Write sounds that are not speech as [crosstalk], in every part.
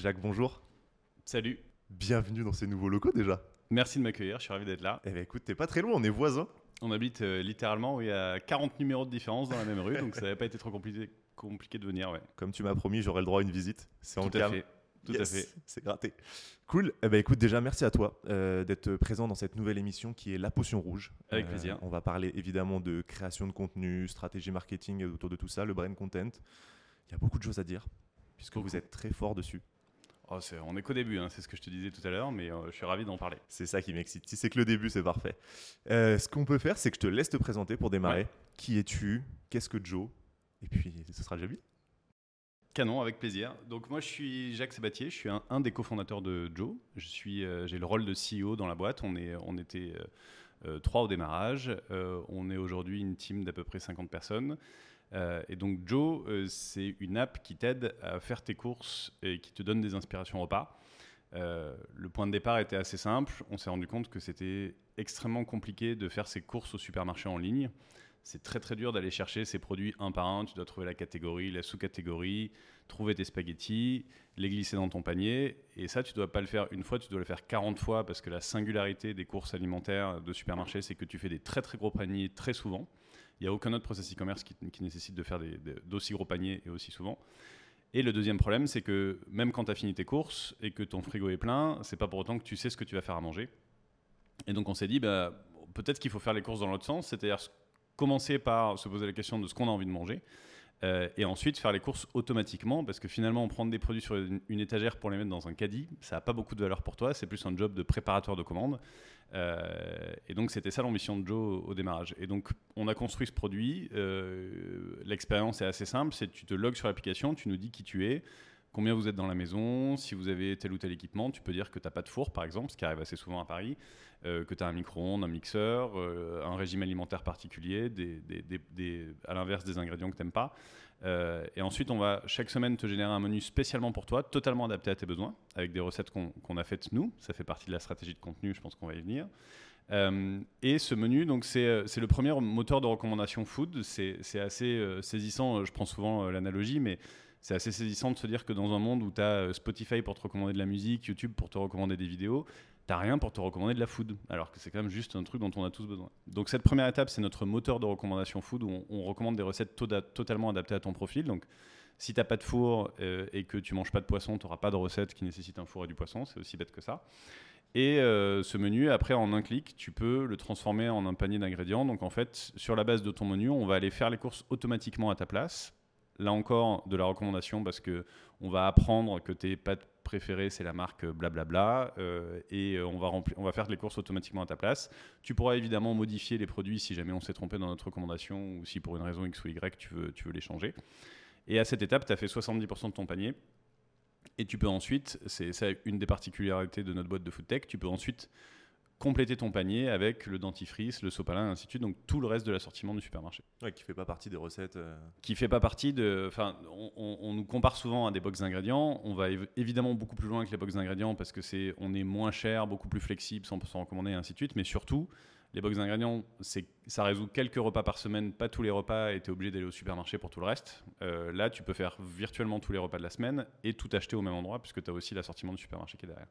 Jacques, bonjour. Salut. Bienvenue dans ces nouveaux locaux déjà. Merci de m'accueillir, je suis ravi d'être là. Eh bien écoute, t'es pas très loin, on est voisins. On habite euh, littéralement y a 40 numéros de différence dans la même rue, donc ça n'avait pas été trop compliqué, compliqué de venir. Ouais. Comme tu m'as promis, j'aurai le droit à une visite. C'est en Tout à cam. fait. Tout Yes, à fait. C'est gratté. Cool. Eh ben, écoute, déjà, merci à toi euh, d'être présent dans cette nouvelle émission qui est La Potion Rouge. Euh, Avec plaisir. On va parler évidemment de création de contenu, stratégie marketing autour de tout ça, le brain content. Il y a beaucoup de choses à dire, puisque Beaucoup. vous êtes très fort dessus. Oh, c'est- on est qu'au début, hein, c'est ce que je te disais tout à l'heure, mais euh, je suis ravi d'en parler. C'est ça qui m'excite. Si c'est que le début, c'est parfait. Euh, ce qu'on peut faire, c'est que je te laisse te présenter pour démarrer. Ouais. Qui es-tu? Qu'est-ce que Joe? Et puis, ce sera déjà bien. Canon, avec plaisir. Donc moi, je suis Jacques Sabatier, je suis un, un des cofondateurs de Joe. Euh, j'ai le rôle de CEO dans la boîte. On est, on était trois au démarrage. On est aujourd'hui une team d'à peu près 50 personnes. Euh, et donc Joe, euh, c'est une app qui t'aide à faire tes courses et qui te donne des inspirations repas. Euh, le point de départ était assez simple. On s'est rendu compte que c'était extrêmement compliqué de faire ses courses au supermarché en ligne. C'est très très dur d'aller chercher ces produits un par un. Tu dois trouver la catégorie, la sous-catégorie, trouver tes spaghettis, les glisser dans ton panier. Et ça, tu dois pas le faire une fois, tu dois le faire 40 fois parce que la singularité des courses alimentaires de supermarché, c'est que tu fais des très très gros paniers très souvent. Il n'y a aucun autre process e-commerce qui, nécessite de faire d'aussi gros paniers et aussi souvent. Et le deuxième problème, c'est que même quand tu as fini tes courses et que ton frigo est plein, c'est pas pour autant que tu sais ce que tu vas faire à manger. Et donc on s'est dit, bah, peut-être qu'il faut faire les courses dans l'autre sens, c'est-à-dire commencer par se poser la question de ce qu'on a envie de manger, euh, et ensuite faire les courses automatiquement, parce que finalement, prendre des produits sur une, étagère pour les mettre dans un caddie, ça n'a pas beaucoup de valeur pour toi, c'est plus un job de préparateur de commande. Euh, et donc c'était ça l'ambition de Joe au, au démarrage. Et donc on a construit ce produit, euh, l'expérience est assez simple, c'est tu te logs sur l'application, tu nous dis qui tu es, combien vous êtes dans la maison, si vous avez tel ou tel équipement, tu peux dire que tu n'as pas de four par exemple, ce qui arrive assez souvent à Paris, euh, que tu as un micro-ondes, un mixeur, euh, un régime alimentaire particulier, à l'inverse des ingrédients que tu n'aimes pas. Euh, et ensuite, on va chaque semaine te générer un menu spécialement pour toi, totalement adapté à tes besoins, avec des recettes qu'on a faites nous. Ça fait partie de la stratégie de contenu, je pense qu'on va y venir. Et ce menu, donc c'est le premier moteur de recommandation food. C'est assez saisissant. Je prends souvent l'analogie, mais c'est assez saisissant de se dire que dans un monde où tu as Spotify pour te recommander de la musique, YouTube pour te recommander des vidéos, t'as rien pour te recommander de la food, alors que c'est quand même juste un truc dont on a tous besoin. Donc cette première étape, c'est notre moteur de recommandation food où on, recommande des recettes totalement adaptées à ton profil. Donc si t'as pas de four euh, et que tu manges pas de poisson, tu n'auras pas de recette qui nécessite un four et du poisson, c'est aussi bête que ça. Et euh, ce menu, après, en un clic, tu peux le transformer en un panier d'ingrédients. Donc en fait, sur la base de ton menu, on va aller faire les courses automatiquement à ta place. Là encore, de la recommandation parce que on va apprendre que tes pâtes préférées, c'est la marque blablabla, euh, et euh, on va, on va faire les courses automatiquement à ta place. Tu pourras évidemment modifier les produits si jamais on s'est trompé dans notre recommandation ou si pour une raison X ou Y, tu veux, tu veux les changer. Et à cette étape, tu as fait 70% de ton panier. Et tu peux ensuite, c'est ça une des particularités de notre boîte de foodtech, tu peux ensuite compléter ton panier avec le dentifrice, le sopalin, et ainsi de suite, donc tout le reste de l'assortiment du supermarché Ouais, qui fait pas partie des recettes. euh, qui fait pas partie de. Enfin, on, on- on nous compare souvent à des box d'ingrédients. On va év- évidemment beaucoup plus loin que les box d'ingrédients parce que c'est, on est moins cher, beaucoup plus flexible, 100% recommandé, et ainsi de suite. Mais surtout, les box d'ingrédients, c'est, ça résout quelques repas par semaine, pas tous les repas, et tu es obligé d'aller au supermarché pour tout le reste. Euh, là, tu peux faire virtuellement tous les repas de la semaine et tout acheter au même endroit puisque tu as aussi l'assortiment du supermarché qui est derrière.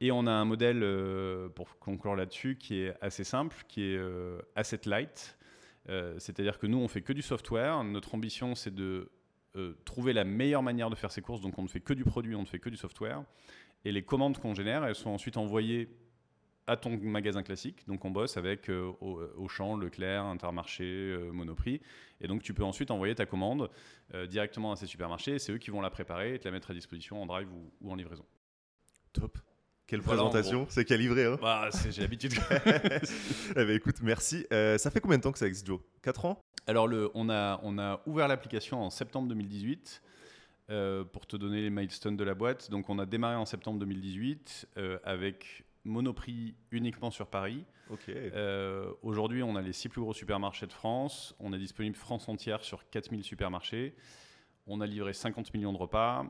Et on a un modèle, euh, pour conclure là-dessus, qui est assez simple, qui est euh, asset light. Euh, C'est-à-dire que nous, on fait que du software. Notre ambition, c'est de trouver la meilleure manière de faire ses courses. Donc, on ne fait que du produit, on ne fait que du software. Et les commandes qu'on génère, elles sont ensuite envoyées à ton magasin classique. Donc, on bosse avec Au- Auchan, Leclerc, Intermarché, Monoprix. Et donc, tu peux ensuite envoyer ta commande directement à ces supermarchés. C'est eux qui vont la préparer et te la mettre à disposition en drive ou en livraison. Top. Quelle Voilà, présentation, c'est calibré. Hein Bah, c'est- j'ai l'habitude. [laughs] eh ben, écoute, merci. Euh, ça fait combien de temps que ça existe, Joe? 4 ans? Alors, le, on, a, on a ouvert l'application en septembre 2018 euh, pour te donner les milestones de la boîte. Donc, on a démarré en septembre 2018 euh, avec Monoprix uniquement sur Paris. Aujourd'hui, on a les six plus gros supermarchés de France. On est disponible France entière sur 4000 supermarchés. On a livré 50 millions de repas.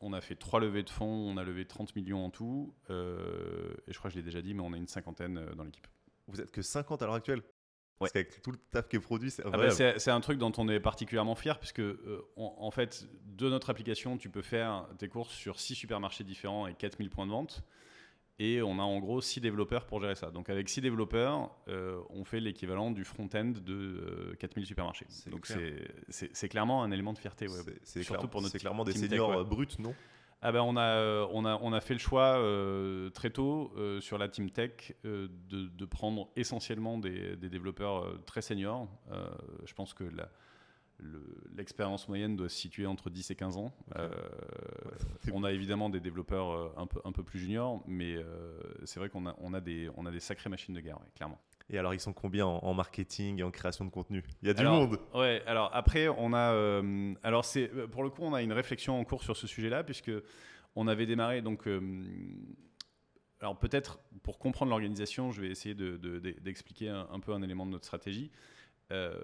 On a fait trois levées de fonds. On a levé 30 millions en tout. Euh, et je crois que je l'ai déjà dit, mais on a une cinquantaine euh, dans l'équipe. Vous êtes que 50 à l'heure actuelle Parce qu'avec tout le taf qui est produit, c'est ah bah, c'est un truc dont on est particulièrement fier, puisque euh, en fait, de notre application, tu peux faire tes courses sur 6 supermarchés différents et 4000 points de vente. Et on a en gros 6 développeurs pour gérer ça. Donc avec 6 développeurs, euh, on fait l'équivalent du front-end de 4000 supermarchés. Donc c'est clairement un élément de fierté. C'est surtout pour notre C'est clairement des seniors bruts, non? Ah ben on, a, euh, on, a, on a fait le choix euh, très tôt euh, sur la team tech de, de, prendre essentiellement des, des développeurs très seniors. je pense que l'expérience moyenne doit se situer entre 10 et 15 ans. on a évidemment des développeurs un peu, un peu plus juniors, mais c'est vrai qu'on a, on a, des, on a des sacrées machines de guerre, clairement. Et alors, ils sont combien en, marketing et en création de contenu? Il y a du monde. Ouais. Alors après, on a, euh, alors c'est pour le coup, on a une réflexion en cours sur ce sujet-là puisque on avait démarré donc. Euh, alors peut-être pour comprendre l'organisation, je vais essayer d'expliquer de, un, peu un élément de notre stratégie. Euh,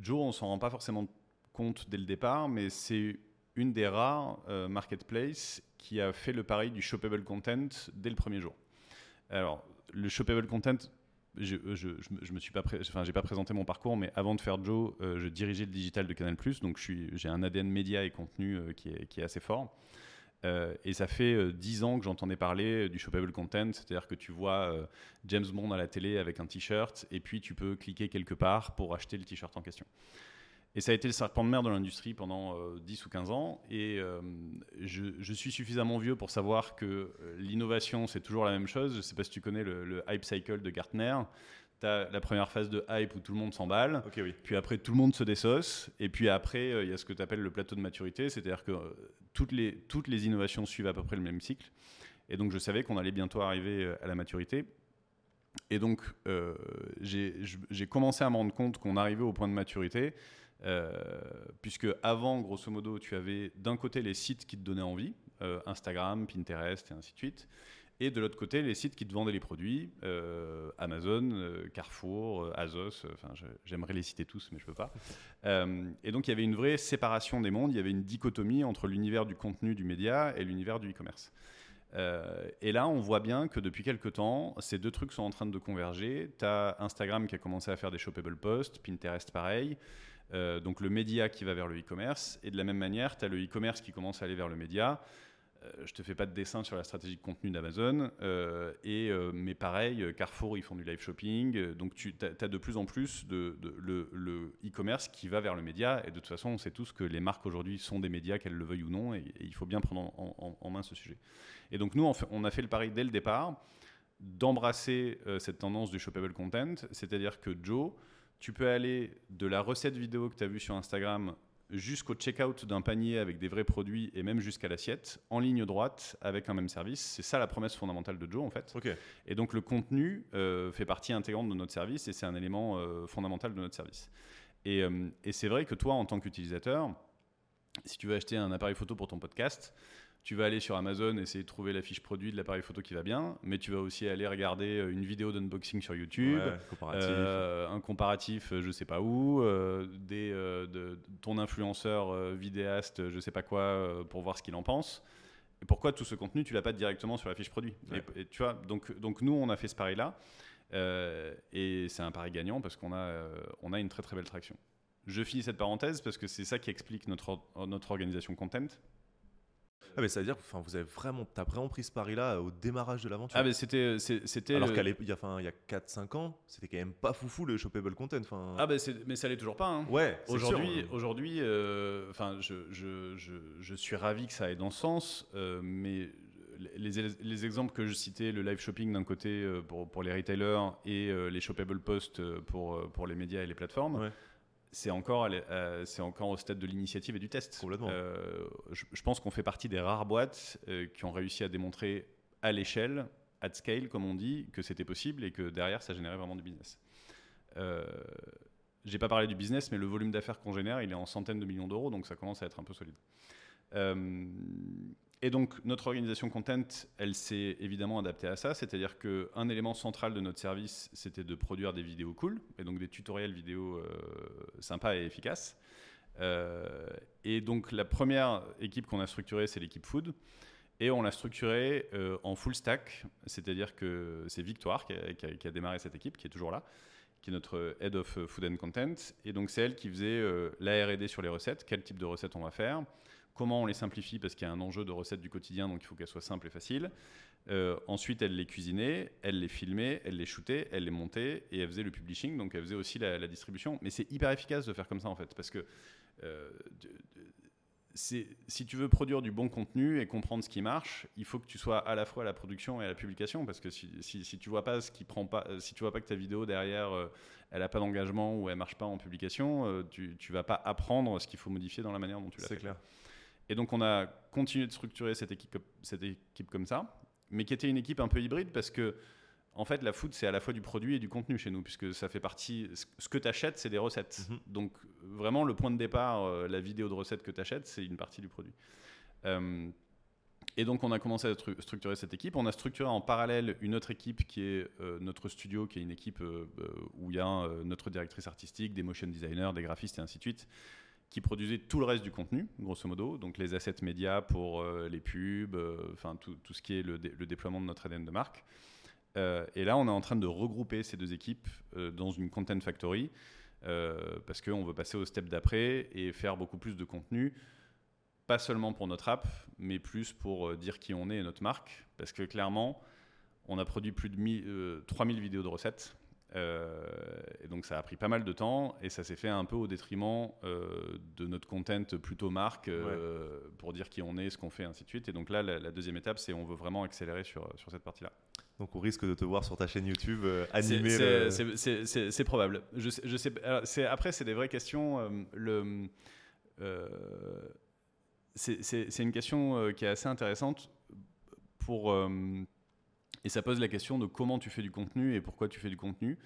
Joe, on s'en rend pas forcément compte dès le départ, mais c'est une des rares marketplaces qui a fait le pari du shoppable content dès le premier jour. Alors, le shoppable content, je, je, je, me suis pas, enfin, j'ai pas présenté mon parcours, mais avant de faire Joe, euh, je dirigeais le digital de Canal+, donc j'ai un ADN média et contenu euh, qui, est, assez fort. Euh, et ça fait dix ans que j'entendais parler du shoppable content, c'est-à-dire que tu vois James Bond à la télé avec un t-shirt, et puis tu peux cliquer quelque part pour acheter le t-shirt en question. Et ça a été le serpent de mer de l'industrie pendant 10 ou 15 ans. Et je, suis suffisamment vieux pour savoir que l'innovation, c'est toujours la même chose. Je ne sais pas si tu connais le, hype cycle de Gartner. Tu as la première phase de hype où tout le monde s'emballe. oui. Puis après, tout le monde se désosse. Et puis après, il y a ce que tu appelles le plateau de maturité. C'est-à-dire que toutes, les, toutes les innovations suivent à peu près le même cycle. Et donc, je savais qu'on allait bientôt arriver à la maturité. Et donc, euh, j'ai commencé à me rendre compte qu'on arrivait au point de maturité euh, puisque avant, grosso modo, tu avais d'un côté les sites qui te donnaient envie, euh, Instagram, Pinterest et ainsi de suite, et de l'autre côté les sites qui te vendaient les produits, euh, Amazon, Carrefour, Azos, enfin j'aimerais les citer tous mais je peux pas. [laughs] et donc il y avait une vraie séparation des mondes, il y avait une dichotomie entre l'univers du contenu du média et l'univers du e-commerce. et là, on voit bien que depuis quelques temps, ces deux trucs sont en train de converger. Tu as Instagram qui a commencé à faire des shoppable posts, Pinterest pareil. Euh, donc le média qui va vers le e-commerce. Et de la même manière, tu as le e-commerce qui commence à aller vers le média. Euh, je te fais pas de dessin sur la stratégie de contenu d'Amazon. Euh, et, mais pareil, Carrefour, ils font du live shopping. Donc tu as, de plus en plus de, le e-commerce qui va vers le média. Et de toute façon, on sait tous que les marques aujourd'hui sont des médias, qu'elles le veuillent ou non. Et, il faut bien prendre en, main ce sujet. Et donc nous, on, a fait le pari dès le départ d'embrasser cette tendance du shoppable content. C'est-à-dire que Joe tu peux aller de la recette vidéo que tu as vue sur Instagram jusqu'au checkout d'un panier avec des vrais produits et même jusqu'à l'assiette en ligne droite avec un même service. C'est ça la promesse fondamentale de Joe en fait. Et donc le contenu euh, fait partie intégrante de notre service et c'est un élément euh, fondamental de notre service. Et, euh, et c'est vrai que toi en tant qu'utilisateur, si tu veux acheter un appareil photo pour ton podcast, tu vas aller sur Amazon essayer de trouver la fiche produit de l'appareil photo qui va bien, mais tu vas aussi aller regarder euh, une vidéo d'unboxing sur YouTube, euh, un comparatif, euh, je sais pas où, des, de, ton influenceur vidéaste, je sais pas quoi, pour voir ce qu'il en pense. Et pourquoi tout ce contenu, tu l'as pas directement sur la fiche produit et, tu vois, donc, donc nous, on a fait ce pari-là, et c'est un pari gagnant parce qu'on a, on a une très très belle traction. Je finis cette parenthèse parce que c'est ça qui explique notre, notre organisation content. Ah, mais ça veut dire que vous avez vraiment, as vraiment pris ce pari-là euh, au démarrage de l'aventure. Ah, mais c'était. c'était Alors qu'il y a, il y a 4-5 ans, c'était quand même pas foufou le shoppable content. Ah, bah, mais ça l'est toujours pas. Hein. Ouais, aujourd'hui, aujourd'hui euh, enfin, je, je, je, je, suis ravi que ça aille dans ce sens, euh, mais les, les, exemples que je citais, le live shopping d'un côté pour, pour, les retailers et les shoppable posts pour, pour les médias et les plateformes. Ouais c'est encore, euh, c'est encore au stade de l'initiative et du test. Euh, je, pense qu'on fait partie des rares boîtes euh, qui ont réussi à démontrer à l'échelle, at scale, comme on dit, que c'était possible et que derrière, ça générait vraiment du business. Euh, J'ai pas parlé du business, mais le volume d'affaires qu'on génère, il est en centaines de millions d'euros, donc ça commence à être un peu solide. Et donc, notre organisation content, elle s'est évidemment adaptée à ça. C'est-à-dire qu'un élément central de notre service, c'était de produire des vidéos cool, et donc des tutoriels vidéo euh, sympas et efficaces. Euh, et donc, la première équipe qu'on a structurée, c'est l'équipe food. Et on l'a structurée euh, en full stack, c'est-à-dire que c'est Victoire qui a, qui a, démarré cette équipe, qui est toujours là, qui est notre Head of Food and Content. Et donc, c'est elle qui faisait la RD sur les recettes, quel type de recettes on va faire, comment on les simplifie, parce qu'il y a un enjeu de recettes du quotidien, donc il faut qu'elles soient simples et faciles. ensuite, elle les cuisinait, elle les filmait, elle les shootait, elle les montait et elle faisait le publishing, donc elle faisait aussi la, la distribution. Mais c'est hyper efficace de faire comme ça en fait, parce que si tu veux produire du bon contenu et comprendre ce qui marche, il faut que tu sois à la fois à la production et à la publication, parce que si, si, tu vois pas ce qui prend pas, si tu vois pas que ta vidéo derrière, euh, elle a pas d'engagement ou elle marche pas en publication, euh, tu, tu vas pas apprendre ce qu'il faut modifier dans la manière dont tu l'as fait. C'est clair. Et donc on a continué de structurer cette équipe, cette équipe comme ça, mais qui était une équipe un peu hybride parce que en fait, la food, c'est à la fois du produit et du contenu chez nous, puisque ça fait partie. Ce que tu achètes, c'est des recettes. Mhm. Donc, vraiment, le point de départ, euh, la vidéo de recettes que tu achètes, c'est une partie du produit. Euh, et donc, on a commencé à structurer cette équipe. On a structuré en parallèle une autre équipe qui est euh, notre studio, qui est une équipe où il y a notre directrice artistique, des motion designers, des graphistes et ainsi de suite, qui produisait tout le reste du contenu, grosso modo. Donc, les assets médias pour les pubs, enfin, tout, ce qui est le, déploiement de notre ADN de marque. Euh, et là, on est en train de regrouper ces deux équipes euh, dans une Content Factory euh, parce qu'on veut passer au step d'après et faire beaucoup plus de contenu, pas seulement pour notre app, mais plus pour dire qui on est et notre marque. Parce que clairement, on a produit plus de 3000 vidéos de recettes. Et donc ça a pris pas mal de temps et ça s'est fait un peu au détriment de notre content plutôt marque pour dire qui on est, ce qu'on fait, ainsi de suite. Et donc là, la, deuxième étape, c'est on veut vraiment accélérer sur, sur cette partie-là. Donc on risque de te voir sur ta chaîne YouTube euh, animer. C'est probable. Je sais, je sais, après, c'est des vraies questions. Euh, le, euh, c'est une question qui est assez intéressante pour, et ça pose la question de comment tu fais du contenu et pourquoi tu fais du contenu.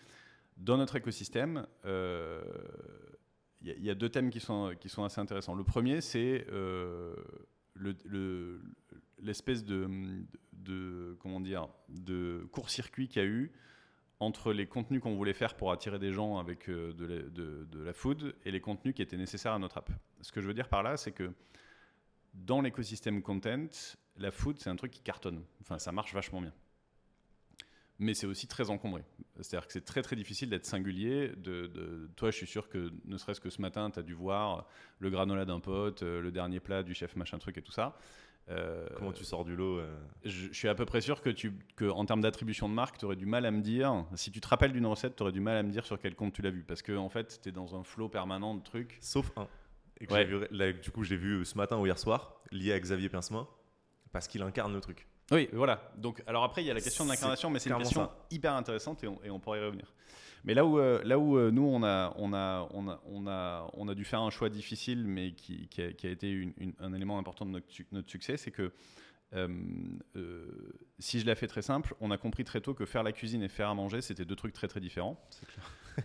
Dans notre écosystème, il y, a deux thèmes qui sont, qui sont assez intéressants. Le premier, c'est l'espèce de, comment dire, de court-circuit qu'il y a eu entre les contenus qu'on voulait faire pour attirer des gens avec euh, de, la food et les contenus qui étaient nécessaires à notre app. Ce que je veux dire par là, c'est que dans l'écosystème content, la food, c'est un truc qui cartonne. Enfin, ça marche vachement bien. Mais c'est aussi très encombré. C'est-à-dire que c'est très très difficile d'être singulier. De, toi, je suis sûr que ne serait-ce que ce matin, tu as dû voir le granola d'un pote, euh, le dernier plat du chef machin truc et tout ça. Euh, Comment tu sors du lot euh je, suis à peu près sûr que, tu, que en termes d'attribution de marque, tu aurais du mal à me dire, si tu te rappelles d'une recette, tu aurais du mal à me dire sur quel compte tu l'as vu. Parce que en fait, tu es dans un flot permanent de trucs. Sauf un. du coup, j'ai vu ce matin ou hier soir, lié à Xavier Pincement, parce qu'il incarne le truc. Oui, voilà. Donc, alors après, il y a la question de l'incarnation, mais c'est une question hyper intéressante et on, pourrait y revenir. Mais là où, euh, là où nous, on a, on, a, on, a, on, a, on a dû faire un choix difficile, mais qui, qui, a, été un élément important de notre, notre succès, c'est que euh, euh, si je la fais très simple, on a compris très tôt que faire la cuisine et faire à manger, c'était deux trucs très très différents.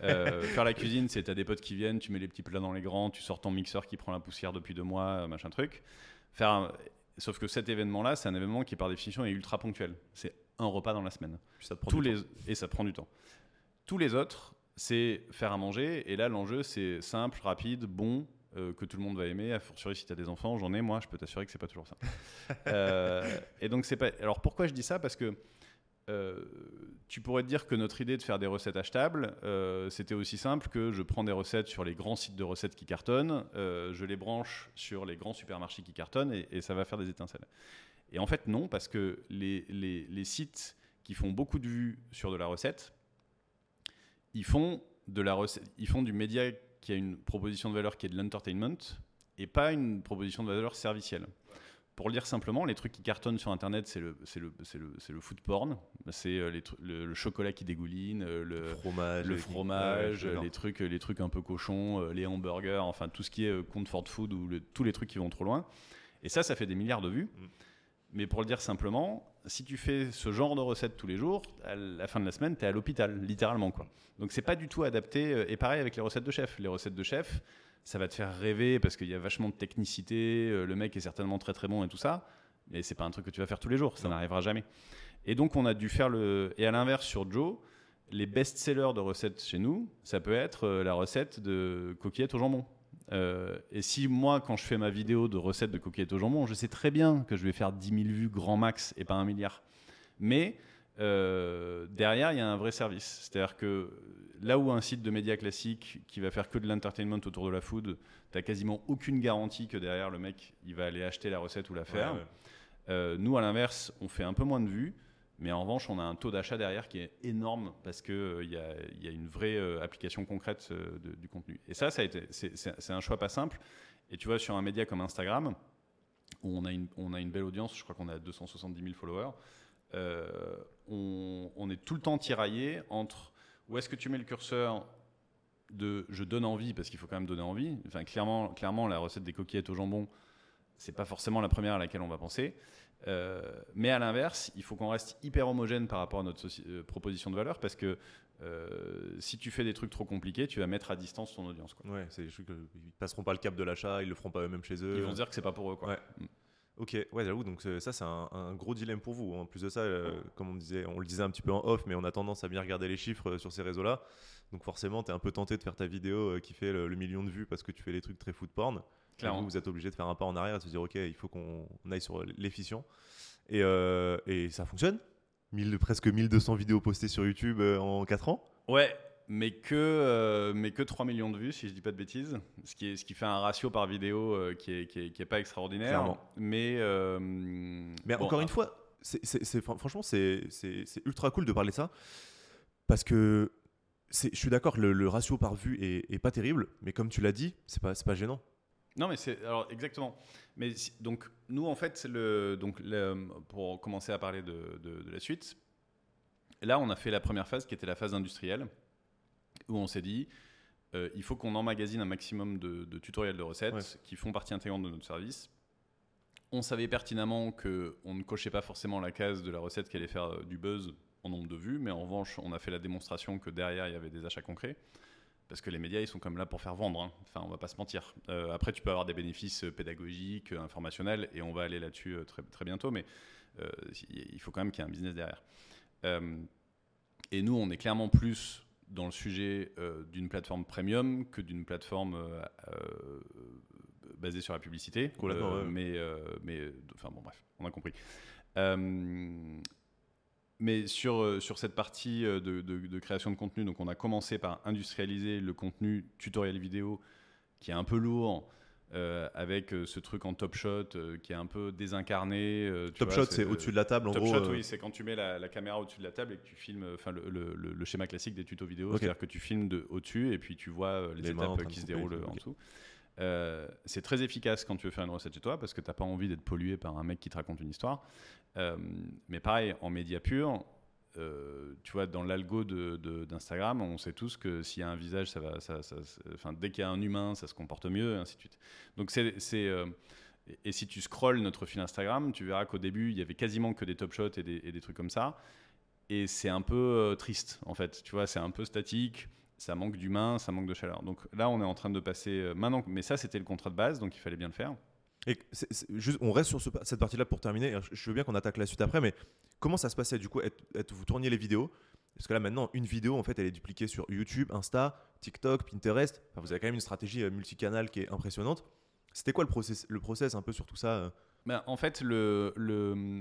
Euh, faire la cuisine, c'est t'as des potes qui viennent, tu mets les petits plats dans les grands, tu sors ton mixeur qui prend la poussière depuis deux mois, machin truc. Faire Sauf que cet événement-là, c'est un événement qui par définition est ultra ponctuel. C'est un repas dans la semaine. ça prend Tous les... Et ça prend du temps. Tous les autres, c'est faire à manger. Et là, l'enjeu, c'est simple, rapide, bon, euh, que tout le monde va aimer. A fortiori, si tu as des enfants, j'en ai, moi, je peux t'assurer que c'est pas toujours ça. [laughs] Euh, et donc, c'est pas. Alors, pourquoi je dis ça? Parce que euh, tu pourrais te dire que notre idée de faire des recettes achetables, c'était aussi simple que je prends des recettes sur les grands sites de recettes qui cartonnent, je les branche sur les grands supermarchés qui cartonnent et, ça va faire des étincelles. Et en fait, non, parce que les, les, les sites qui font beaucoup de vues sur de la recette, ils font, de la recette, ils font du média qui a une proposition de valeur qui est de l'entertainment et pas une proposition de valeur servicielle. Pour le dire simplement, les trucs qui cartonnent sur Internet, c'est le, le, le, le, food porn, c'est euh, le, chocolat qui dégouline, euh, le fromage, le fromage les, trucs, les trucs un peu cochons, euh, les hamburgers, enfin tout ce qui est comfort food ou tous les trucs qui vont trop loin. Et ça, ça fait des milliards de vues. Mm. Mais pour le dire simplement, si tu fais ce genre de recette tous les jours, à la fin de la semaine, tu es à l'hôpital, littéralement. Quoi. Donc c'est pas du tout adapté. Euh, et pareil avec les recettes de chef. Les recettes de chef, ça va te faire rêver parce qu'il y a vachement de technicité. Euh, le mec est certainement très très bon et tout ça. Mais c'est pas un truc que tu vas faire tous les jours. Ça n'arrivera jamais. Et donc on a dû faire le. Et à l'inverse, sur Joe, les best-sellers de recettes chez nous, ça peut être euh, la recette de coquillettes au jambon. Euh, et si moi, quand je fais ma vidéo de recette de coquillettes au jambon, je sais très bien que je vais faire 10 000 vues grand max et pas un milliard. Mais euh, derrière, il y a un vrai service. C'est-à-dire que là où un site de médias classique qui va faire que de l'entertainment autour de la food, tu n'as quasiment aucune garantie que derrière le mec, il va aller acheter la recette ou la faire. Euh, nous, à l'inverse, on fait un peu moins de vues. Mais en revanche, on a un taux d'achat derrière qui est énorme parce qu'il euh, y, a, une vraie application concrète du contenu. Et ça, ça c'est un choix pas simple. Et tu vois, sur un média comme Instagram, où on a une, on a une belle audience, je crois qu'on a 270 000 followers, euh, on, est tout le temps tiraillé entre où est-ce que tu mets le curseur de je donne envie, parce qu'il faut quand même donner envie. Enfin, clairement, clairement, la recette des coquillettes au jambon, c'est pas forcément la première à laquelle on va penser. Euh, mais à l'inverse, il faut qu'on reste hyper homogène par rapport à notre euh, proposition de valeur parce que si tu fais des trucs trop compliqués, tu vas mettre à distance ton audience. Quoi. Ouais, c'est des trucs, ils passeront pas le cap de l'achat, ils le feront pas eux-mêmes chez eux. Ils vont se dire que c'est pas pour eux. Quoi. Mm. Ok, ouais, j'avoue, donc euh, ça c'est un, gros dilemme pour vous. En plus de ça, euh, comme on, disait, on le disait un petit peu en off, mais on a tendance à bien regarder les chiffres euh, sur ces réseaux-là. Donc forcément, tu es un peu tenté de faire ta vidéo qui fait le, million de vues parce que tu fais les trucs très foot porn. Clairement. Vous, êtes obligé de faire un pas en arrière et de se dire, ok, il faut qu'on aille sur l'efficient. Et, et, ça fonctionne Presque 1200 vidéos postées sur YouTube en 4 ans Ouais, mais que, euh, mais que 3 millions de vues, si je dis pas de bêtises, ce qui, est, ce qui fait un ratio par vidéo euh, qui, est, qui, est, pas extraordinaire. Mais, euh, mais encore une fois, c'est, franchement, c'est, ultra cool de parler de ça, parce que je suis d'accord, le, le, ratio par vue est, est, pas terrible, mais comme tu l'as dit, c'est pas, pas gênant. Non, mais c'est alors exactement. Mais donc nous, en fait, le, donc pour commencer à parler de, de, de la suite, là, on a fait la première phase qui était la phase industrielle où on s'est dit, euh, il faut qu'on emmagasine un maximum de, tutoriels de recettes qui font partie intégrante de notre service. On savait pertinemment qu'on ne cochait pas forcément la case de la recette qui allait faire euh, du buzz en nombre de vues, mais en revanche, on a fait la démonstration que derrière, il y avait des achats concrets. Parce que les médias, ils sont comme là pour faire vendre. Hein. Enfin, on va pas se mentir. Euh, après, tu peux avoir des bénéfices pédagogiques, informationnels, et on va aller là-dessus très, très bientôt, mais il faut quand même qu'il y ait un business derrière. et nous, on est clairement plus dans le sujet euh, d'une plateforme premium que d'une plateforme euh, euh, basée sur la publicité. Mais, mais enfin bon, bref, on a compris. mais sur, sur cette partie de, de, création de contenu, donc on a commencé par industrialiser le contenu tutoriel vidéo qui est un peu lourd, euh, avec euh, ce truc en top shot euh, qui est un peu désincarné. top shot, c'est au-dessus de la table, en top gros. Top shot, oui, c'est quand tu mets la, caméra au-dessus de la table et que tu filmes, enfin le, le, schéma classique des tutos vidéo, c'est-à-dire que tu filmes de au-dessus et puis tu vois les, étapes qui se déroulent en dessous. c'est très efficace quand tu veux faire une recette chez toi parce que tu n'as pas envie d'être pollué par un mec qui te raconte une histoire. mais pareil, en média pur, euh, tu vois, dans l'algo d'Instagram, on sait tous que s'il y a un visage, ça va, ça, enfin, dès qu'il y a un humain, ça se comporte mieux, et ainsi de suite. Donc c'est, euh, et si tu scrolles notre fil Instagram, tu verras qu'au début, il y avait quasiment que des top shots et des, trucs comme ça. Et c'est un peu euh, triste, en fait. Tu vois, c'est un peu statique, ça manque d'humain, ça manque de chaleur. Donc là, on est en train de passer maintenant. Mais ça, c'était le contrat de base, donc il fallait bien le faire. Et juste, on reste sur cette partie-là pour terminer. Je veux bien qu'on attaque la suite après, mais comment ça se passait du coup Vous tourniez les vidéos? Parce que là maintenant, une vidéo, en fait, elle est dupliquée sur YouTube, Insta, TikTok, Pinterest. vous avez quand même une stratégie euh, multicanal qui est impressionnante. C'était quoi le process, le process un peu sur tout ça euh? ben, En fait, le, le,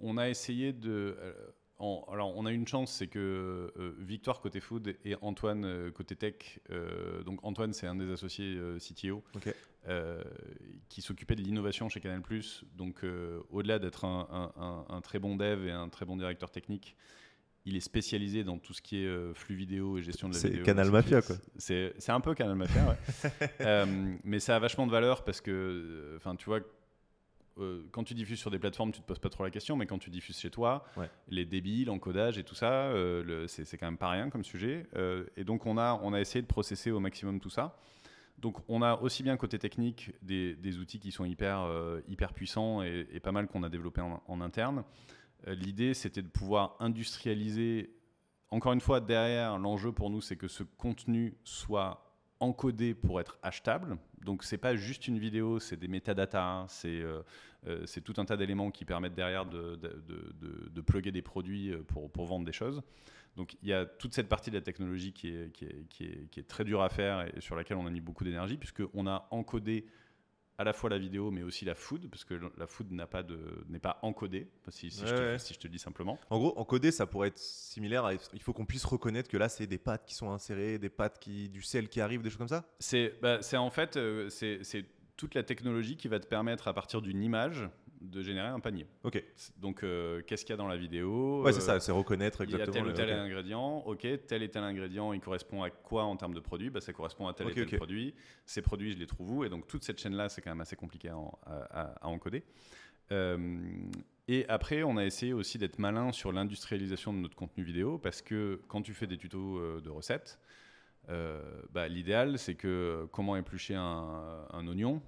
on a essayé de. Euh, alors, on a une chance, c'est que Victoire côté food et Antoine côté tech. donc, Antoine, c'est un des associés CTO. Euh, qui s'occupait de l'innovation chez Canal+. Donc, euh, au-delà d'être un, très bon dev et un très bon directeur technique, il est spécialisé dans tout ce qui est euh, flux vidéo et gestion de la vidéo. C'est Canal Mafia, quoi. C'est un peu Canal Mafia, ouais. [laughs] mais ça a vachement de valeur parce que, enfin, tu vois, quand tu diffuses sur des plateformes, tu te poses pas trop la question, mais quand tu diffuses chez toi, les débits, l'encodage et tout ça, c'est quand même pas rien comme sujet. et donc, on a, on a essayé de processer au maximum tout ça. Donc on a aussi bien côté technique des, outils qui sont hyper, euh, hyper puissants et, pas mal qu'on a développé en, interne. Euh, l'idée c'était de pouvoir industrialiser, encore une fois derrière l'enjeu pour nous c'est que ce contenu soit encodé pour être achetable. Donc c'est pas juste une vidéo, c'est des métadatas, c'est euh, tout un tas d'éléments qui permettent derrière de, de, plugger des produits pour vendre des choses. Donc il y a toute cette partie de la technologie qui est, qui est, qui est, très dure à faire et sur laquelle on a mis beaucoup d'énergie, puisqu'on a encodé à la fois la vidéo, mais aussi la food, parce que la food n'a pas de n'est pas encodée, si, si, Ouais, je te, ouais. si je te dis simplement. En gros, encodé, ça pourrait être similaire. à- il faut qu'on puisse reconnaître que là, c'est des pâtes qui sont insérées, des pâtes qui, du sel qui arrive, des choses comme ça? C'est bah, c'est en fait euh, c'est c'est toute la technologie qui va te permettre à partir d'une image de générer un panier. Ok. Donc euh, qu'est-ce qu'il y a dans la vidéo? Ouais, c'est euh, ça, c'est reconnaître Il y a exactement. tel ou le- tel ok. ingrédient, ok, tel et tel ingrédient, il correspond à quoi en termes de produit? Bah, Ça correspond à tel Ok, et tel ok. produit. Ces produits, je les trouve où? Et donc toute cette chaîne-là, c'est quand même assez compliqué à, en- à- à- à encoder. Euh, et après, on a essayé aussi d'être malin sur l'industrialisation de notre contenu vidéo, parce que quand tu fais des tutos euh, de recettes, euh, bah, l'idéal, c'est que comment éplucher un, un oignon,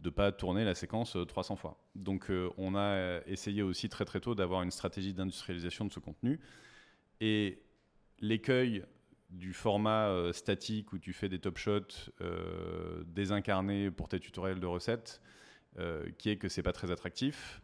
de pas tourner la séquence euh, 300 fois. Donc euh, on a euh, essayé aussi très très tôt d'avoir une stratégie d'industrialisation de ce contenu. Et l'écueil du format euh, statique où tu fais des top shots euh, désincarnés pour tes tutoriels de recettes, euh, qui est que c'est pas très attractif.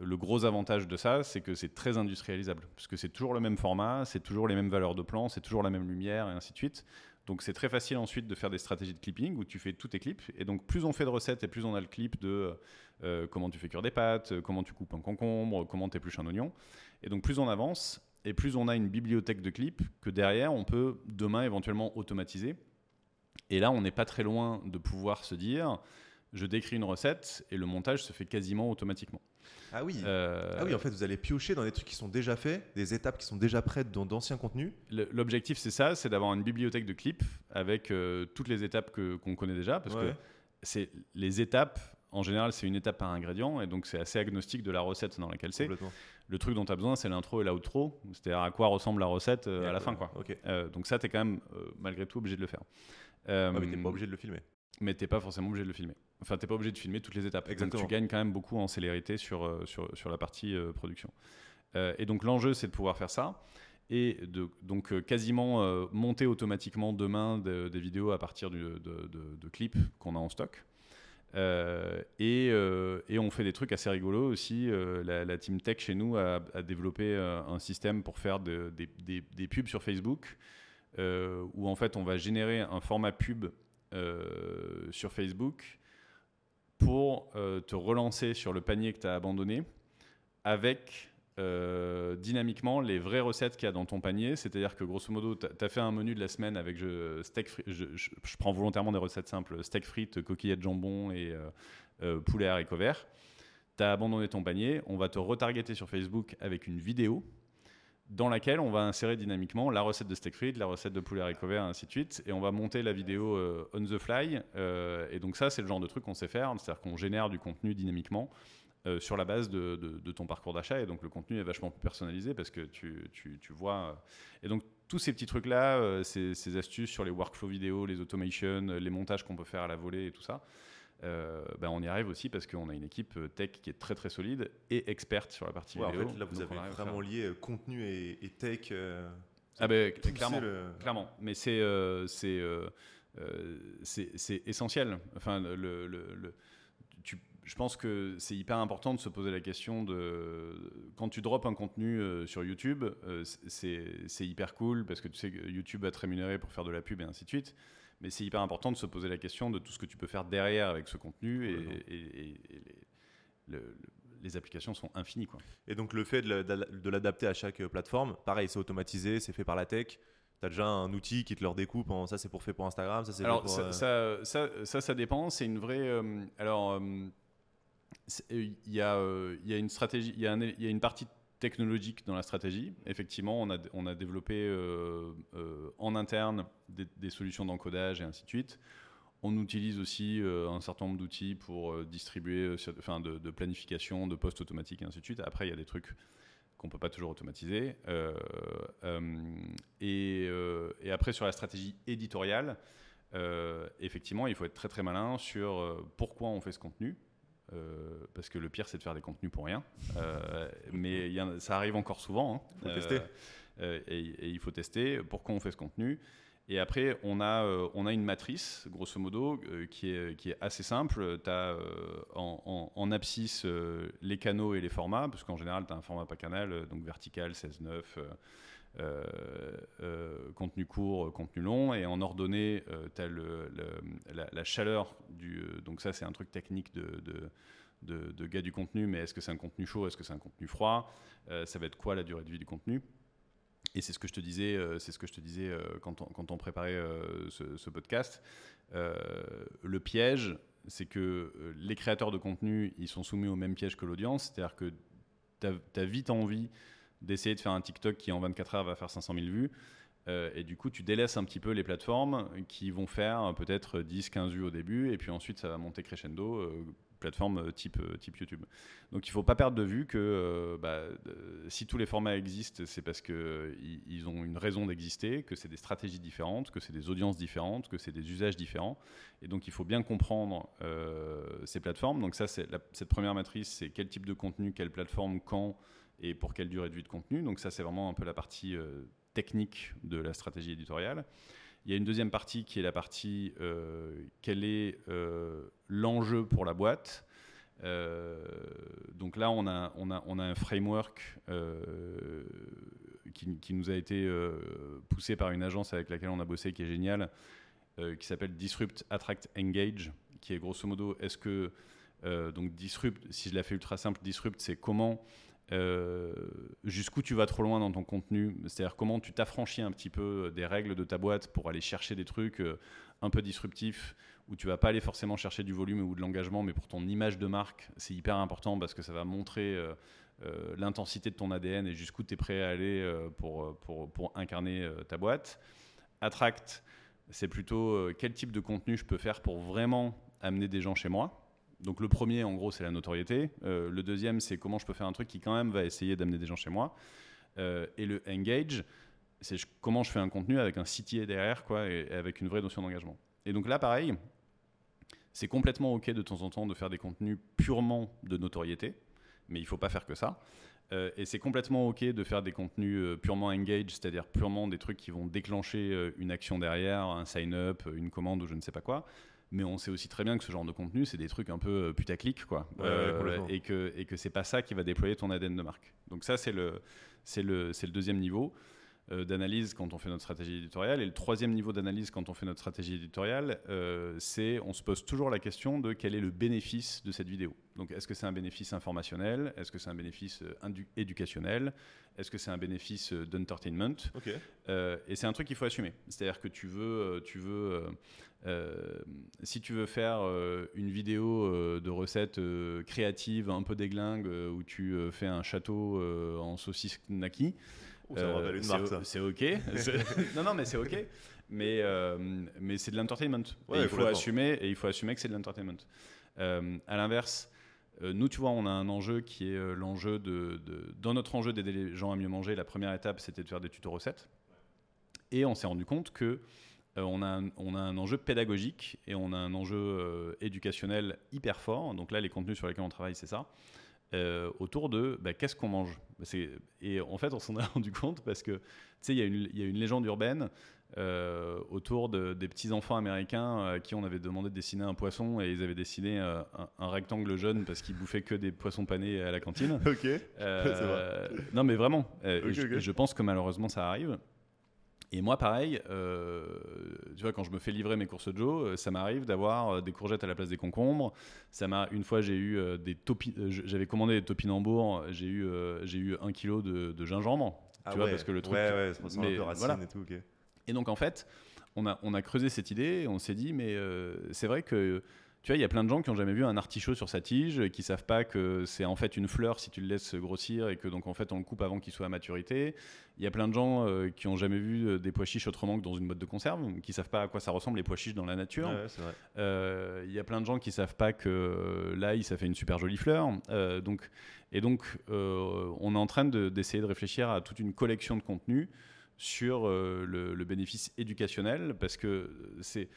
Le gros avantage de ça, c'est que c'est très industrialisable, parce que c'est toujours le même format, c'est toujours les mêmes valeurs de plan, c'est toujours la même lumière, et ainsi de suite. Donc c'est très facile ensuite de faire des stratégies de clipping où tu fais tous tes clips. Et donc plus on fait de recettes et plus on a le clip de euh, comment tu fais cuire des pâtes, comment tu coupes un concombre, comment tu épluches un oignon. Et donc plus on avance et plus on a une bibliothèque de clips que derrière on peut demain éventuellement automatiser. Et là on n'est pas très loin de pouvoir se dire je décris une recette et le montage se fait quasiment automatiquement. Ah oui. Euh, Ah oui, en fait, vous allez piocher dans des trucs qui sont déjà faits, des étapes qui sont déjà prêtes dans d'anciens contenus. L'objectif, c'est ça, c'est d'avoir une bibliothèque de clips avec euh, toutes les étapes que- qu'on connaît déjà, parce Ouais. que c'est les étapes. En général, c'est une étape par ingrédient, et donc c'est assez agnostique de la recette dans laquelle c'est. Le truc dont tu as besoin, c'est l'intro et l'outro, c'est-à-dire à quoi ressemble la recette euh, à la fin. Quoi. Ok. Euh, donc ça, tu es quand même, malgré tout, obligé de le faire. Euh, Ouais, mais t'es pas obligé de le filmer. Mais t'es pas forcément obligé de le filmer. Enfin, t'es pas obligé de filmer toutes les étapes. Exactement. Donc tu gagnes quand même beaucoup en célérité sur, euh, sur, sur la partie euh, production. Euh, et donc l'enjeu, c'est de pouvoir faire ça et de donc euh, quasiment euh, monter automatiquement demain de- des vidéos à partir du- de, clips qu'on a en stock. Euh, et, et on fait des trucs assez rigolos aussi. La, la team tech chez nous a, a développé un système pour faire de- des, des- des pubs sur Facebook où en fait on va générer un format pub euh, sur Facebook pour euh, te relancer sur le panier que tu as abandonné avec euh, dynamiquement les vraies recettes qu'il y a dans ton panier. C'est-à-dire que grosso modo, tu as fait un menu de la semaine avec je, steak je, je- prends volontairement des recettes simples steak frites, coquillettes jambon et poulet haricots verts. Tu as abandonné ton panier, on va te retargeter sur Facebook avec une vidéo dans laquelle on va insérer dynamiquement la recette de steak frites, la recette de poulet et ainsi de suite. Et on va monter la vidéo euh, on the fly. Euh, et donc ça, c'est le genre de truc qu'on sait faire. C'est-à-dire qu'on génère du contenu dynamiquement euh, sur la base de, ton parcours d'achat. Et donc le contenu est vachement plus personnalisé parce que tu, vois... Et donc tous ces petits trucs-là, ces, ces astuces sur les workflows vidéo, les automations, les montages qu'on peut faire à la volée et tout ça, euh, ben, on y arrive aussi parce qu'on a une équipe euh, tech qui est très très solide et experte sur la partie Ouais, en vidéo. fait, là, vous avez vraiment lié euh, contenu et, et tech. euh, Ah ben, pousser clairement. le- Clairement, mais c'est euh, c'est essentiel. Enfin, le, le- le- tu- je pense que c'est hyper important de se poser la question de quand tu drops un contenu euh, sur YouTube, euh, c'est hyper cool parce que tu sais que YouTube va te rémunérer pour faire de la pub et ainsi de suite. Mais c'est hyper important de se poser la question de tout ce que tu peux faire derrière avec ce contenu et, Complètement. et- et- et les, le- le- les applications sont infinies. Quoi. Et donc, le fait de la- de l'adapter à chaque euh, plateforme, pareil, c'est automatisé, c'est fait par la tech. Tu as déjà un outil qui te leur découpe en ça, c'est pour fait pour Instagram, ça, c'est Alors pour. ça, euh, ça, ça, ça, ça dépend. C'est une vraie. euh, alors euh, il y a, euh, il y a une stratégie, il y y a une partie technologique dans la stratégie. Effectivement, on a, on a développé euh, euh, en interne des, solutions d'encodage et ainsi de suite. On utilise aussi euh, un certain nombre d'outils pour distribuer, enfin, de, planification, de post automatique et ainsi de suite. Après, il y a des trucs qu'on peut pas toujours automatiser. Et, et après, sur la stratégie éditoriale, effectivement, il faut être très très malin sur pourquoi on fait ce contenu. Euh, parce que le pire, c'est de faire des contenus pour rien. Euh, mais y a- ça arrive encore souvent. hein. Faut tester. euh, et, et il faut tester pourquoi on fait ce contenu. Et après, on a, on a une matrice, grosso modo, qui, est, qui est assez simple. Tu as en, en- en abscisse les canaux et les formats, parce qu'en général, tu as un format pas canal, donc vertical, 16-9, euh, contenu court, contenu long, et en ordonnée, tu as la, chaleur du. donc, ça, c'est un truc technique de, de, gars du contenu, mais est-ce que c'est un contenu chaud, est-ce que c'est un contenu froid Ça va être quoi la durée de vie du contenu? Et c'est ce que je te disais, c'est ce que je te disais quand, on, quand on préparait ce, podcast. le piège, c'est que les créateurs de contenu, ils sont soumis au même piège que l'audience, c'est-à-dire que tu as, vite envie d'essayer de faire un TikTok qui en 24 heures va faire 500 000 vues. Euh, et du coup, tu délaisses un petit peu les plateformes qui vont faire peut-être 10-15 vues au début, et puis ensuite ça va monter crescendo, euh, plateforme euh, type, type YouTube. Donc il ne faut pas perdre de vue que bah, si tous les formats existent, c'est parce qu'ils ils ont une raison d'exister, que c'est des stratégies différentes, que c'est des audiences différentes, que c'est des usages différents. Et donc il faut bien comprendre ces plateformes. Donc ça, c'est cette première matrice, c'est quel type de contenu, quelle plateforme, quand et pour quelle durée de vie de contenu. Donc ça, c'est vraiment un peu la partie technique de la stratégie éditoriale. Il y a une deuxième partie qui est la partie euh, quel est euh, l'enjeu pour la boîte. Euh, donc là, on a, on a, on a un framework qui, qui, nous a été poussé par une agence avec laquelle on a bossé qui est géniale, qui s'appelle Disrupt, Attract, Engage, qui est grosso modo, est-ce que, donc Disrupt, si je la fais ultra simple, Disrupt, c'est comment euh, jusqu'où tu vas trop loin dans ton contenu, c'est-à-dire comment tu t'affranchis un petit peu des règles de ta boîte pour aller chercher des trucs euh, un peu disruptifs, où tu vas pas aller forcément chercher du volume ou de l'engagement, mais pour ton image de marque, c'est hyper important parce que ça va montrer euh, l'intensité de ton ADN et jusqu'où tu es prêt à aller pour, pour, pour, incarner ta boîte. Attract, c'est plutôt quel type de contenu je peux faire pour vraiment amener des gens chez moi. Donc le premier, en gros, c'est la notoriété. Euh, le deuxième, c'est comment je peux faire un truc qui quand même va essayer d'amener des gens chez moi. Euh, et le engage, c'est comment je fais un contenu avec un CTA derrière, quoi, et, avec une vraie notion d'engagement. Et donc là, pareil, c'est complètement OK de temps en temps de faire des contenus purement de notoriété, mais il faut pas faire que ça. Euh, et c'est complètement OK de faire des contenus purement engage, c'est-à-dire purement des trucs qui vont déclencher une action derrière, un sign-up, une commande ou je ne sais pas quoi mais on sait aussi très bien que ce genre de contenu, c'est des trucs un peu euh, putaclic, quoi. Euh, et que, et que c'est pas ça qui va déployer ton ADN de marque. Donc ça, c'est le, c'est le, c'est le deuxième niveau d'analyse quand on fait notre stratégie éditoriale. Et le troisième niveau d'analyse quand on fait notre stratégie éditoriale, c'est on se pose toujours la question de quel est le bénéfice de cette vidéo. Donc est-ce que c'est un bénéfice informationnel? Est-ce que c'est un bénéfice éducationnel? Est-ce que c'est un bénéfice d'entertainment? Et c'est un truc qu'il faut assumer. C'est-à-dire que tu veux, tu veux euh, si tu veux faire euh, une vidéo euh, de recettes créatives, un peu déglingue, où tu fais un château en saucisse naki, c'est ok. [laughs] [laughs] non, non, mais c'est ok. Mais, mais c'est de l'entertainment. il faut assumer et il faut assumer que c'est de l'entertainment. à l'inverse, nous, tu vois, on a un enjeu qui est l'enjeu de, de, Dans notre enjeu d'aider les gens à mieux manger, la première étape, c'était de faire des tutos recettes. Et on s'est rendu compte que euh, on, a un, on, a un, enjeu pédagogique et on a un enjeu euh, éducationnel hyper fort. Donc là, les contenus sur lesquels on travaille, c'est ça. Euh, autour de bah, qu'est-ce qu'on mange? Et en fait, on s'en a [laughs] rendu compte parce que, tu sais, il y, a une légende urbaine autour de, des petits-enfants américains à qui on avait demandé de dessiner un poisson et ils avaient dessiné un, rectangle jaune parce qu'ils bouffaient que des poissons panés à la cantine. [laughs] ok. [laughs] non, mais vraiment. je, pense que malheureusement, ça arrive. Et moi, pareil, euh, tu vois, quand je me fais livrer mes courses Joe, euh, ça m'arrive d'avoir euh, des courgettes à la place des concombres. Ça m'a, une fois, j'ai eu des j'avais commandé des topinambours, j'ai eu, j'ai eu un kilo de, gingembre. Ah tu vois, parce que le truc. Ouais, ouais, ça mais, un peu racine et tout. Et donc, en fait, on a, on a creusé cette idée, on s'est dit, mais c'est vrai que tu vois, il y a plein de gens qui ont jamais vu un artichaut sur sa tige, qui savent pas que c'est en fait une fleur si tu le laisses grossir et que donc en fait on le coupe avant qu'il soit à maturité. Il y a plein de gens euh, qui ont jamais vu euh, des pois chiches autrement que dans une boîte de conserve, qui savent pas à quoi ça ressemble les pois chiches dans la nature. Euh, il y a plein de gens qui savent pas que l'ail ça fait une super jolie fleur. donc et donc on est en train d'essayer de, réfléchir à toute une collection de contenus sur le, le, bénéfice éducationnel parce que c'est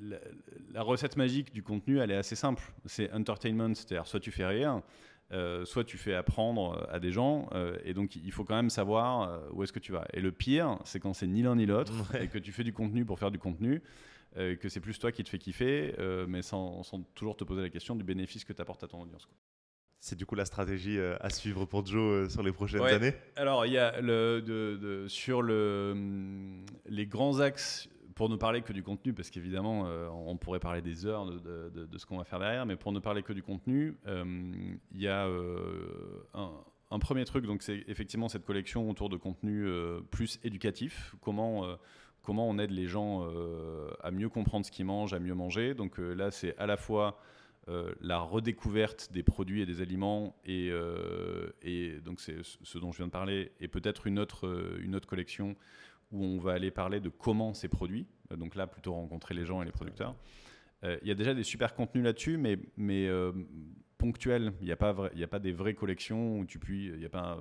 la, recette magique du contenu, elle est assez simple. C'est entertainment, c'est-à-dire soit tu fais rire, euh, soit tu fais apprendre à des gens, euh, et donc il faut quand même savoir euh, où est-ce que tu vas. Et le pire, c'est quand c'est ni l'un ni l'autre, et que tu fais du contenu pour faire du contenu, que c'est plus toi qui te fais kiffer, mais sans, toujours te poser la question du bénéfice que tu apportes à ton audience. C'est du coup la stratégie à suivre pour Joe sur les prochaines Ouais. années? Alors, il y a le, de- de- sur le, hum, les grands axes, pour ne parler que du contenu, parce qu'évidemment, euh, on pourrait parler des heures de, ce qu'on va faire derrière, mais pour ne parler que du contenu, euh, il y a euh, un, premier truc, donc c'est effectivement cette collection autour de contenu plus éducatif. Comment, comment on aide les gens à mieux comprendre ce qu'ils mangent, à mieux manger. Donc là, c'est à la fois la redécouverte des produits et des aliments et, et donc c'est ce dont je viens de parler et peut-être une autre, une autre collection où on va aller parler de comment c'est produit. Euh, Donc là, plutôt rencontrer les gens et les producteurs. Euh, Il y a déjà des super contenus là-dessus, mais, euh, ponctuels. Il n'y a, pas a pas des vraies collections où tu puis. Y a pas,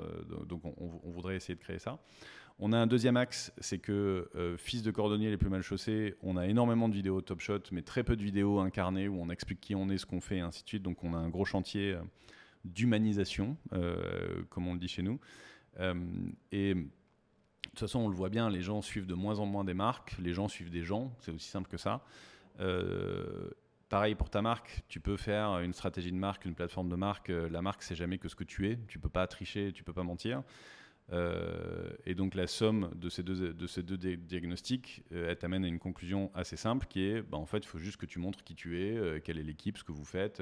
donc on, on- voudrait essayer de créer ça. On a un deuxième axe, c'est que fils de cordonnier les plus mal chaussés, on a énormément de vidéos Top Shot, mais très peu de vidéos incarnées où on explique qui on est, ce qu'on fait, et ainsi de suite. Donc on a un gros chantier d'humanisation, comme on le dit chez nous. Et toute façon, on le voit bien, les gens suivent de moins en moins des marques, les gens suivent des gens, c'est aussi simple que ça. Euh, pareil pour ta marque, tu peux faire une stratégie de marque, une plateforme de marque. euh, La marque, c'est jamais que ce que tu es. Tu peux pas tricher, tu peux pas mentir. Euh, et donc la somme de ces deux, diagnostics, elle t'amène à une conclusion assez simple qui est, bah, en fait, il faut juste que tu montres qui tu es, quelle est l'équipe, ce que vous faites,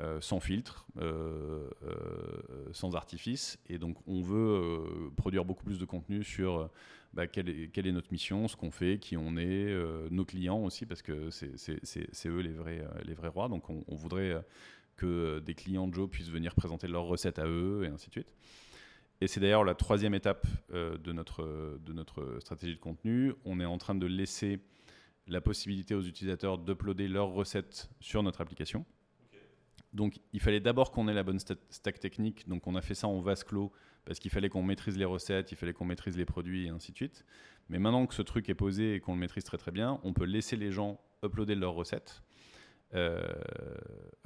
euh, sans filtre, euh, euh, sans artifice. Et donc on veut produire beaucoup plus de contenu sur bah, quelle, est, notre mission, ce qu'on fait, qui on est, nos clients aussi, parce que c'est- eux les vrais, les vrais rois. Donc on, voudrait que des clients de Joe puissent venir présenter leurs recettes à eux, et ainsi de suite. Et c'est d'ailleurs la troisième étape de, notre, de notre stratégie de contenu. On est en train de laisser la possibilité aux utilisateurs d'uploader leurs recettes sur notre application. Donc il fallait d'abord qu'on ait la bonne sta- stack technique. Donc on a fait ça en vase clos parce qu'il fallait qu'on maîtrise les recettes, il fallait qu'on maîtrise les produits et ainsi de suite. Mais maintenant que ce truc est posé et qu'on le maîtrise très très bien, on peut laisser les gens uploader leurs recettes. Euh,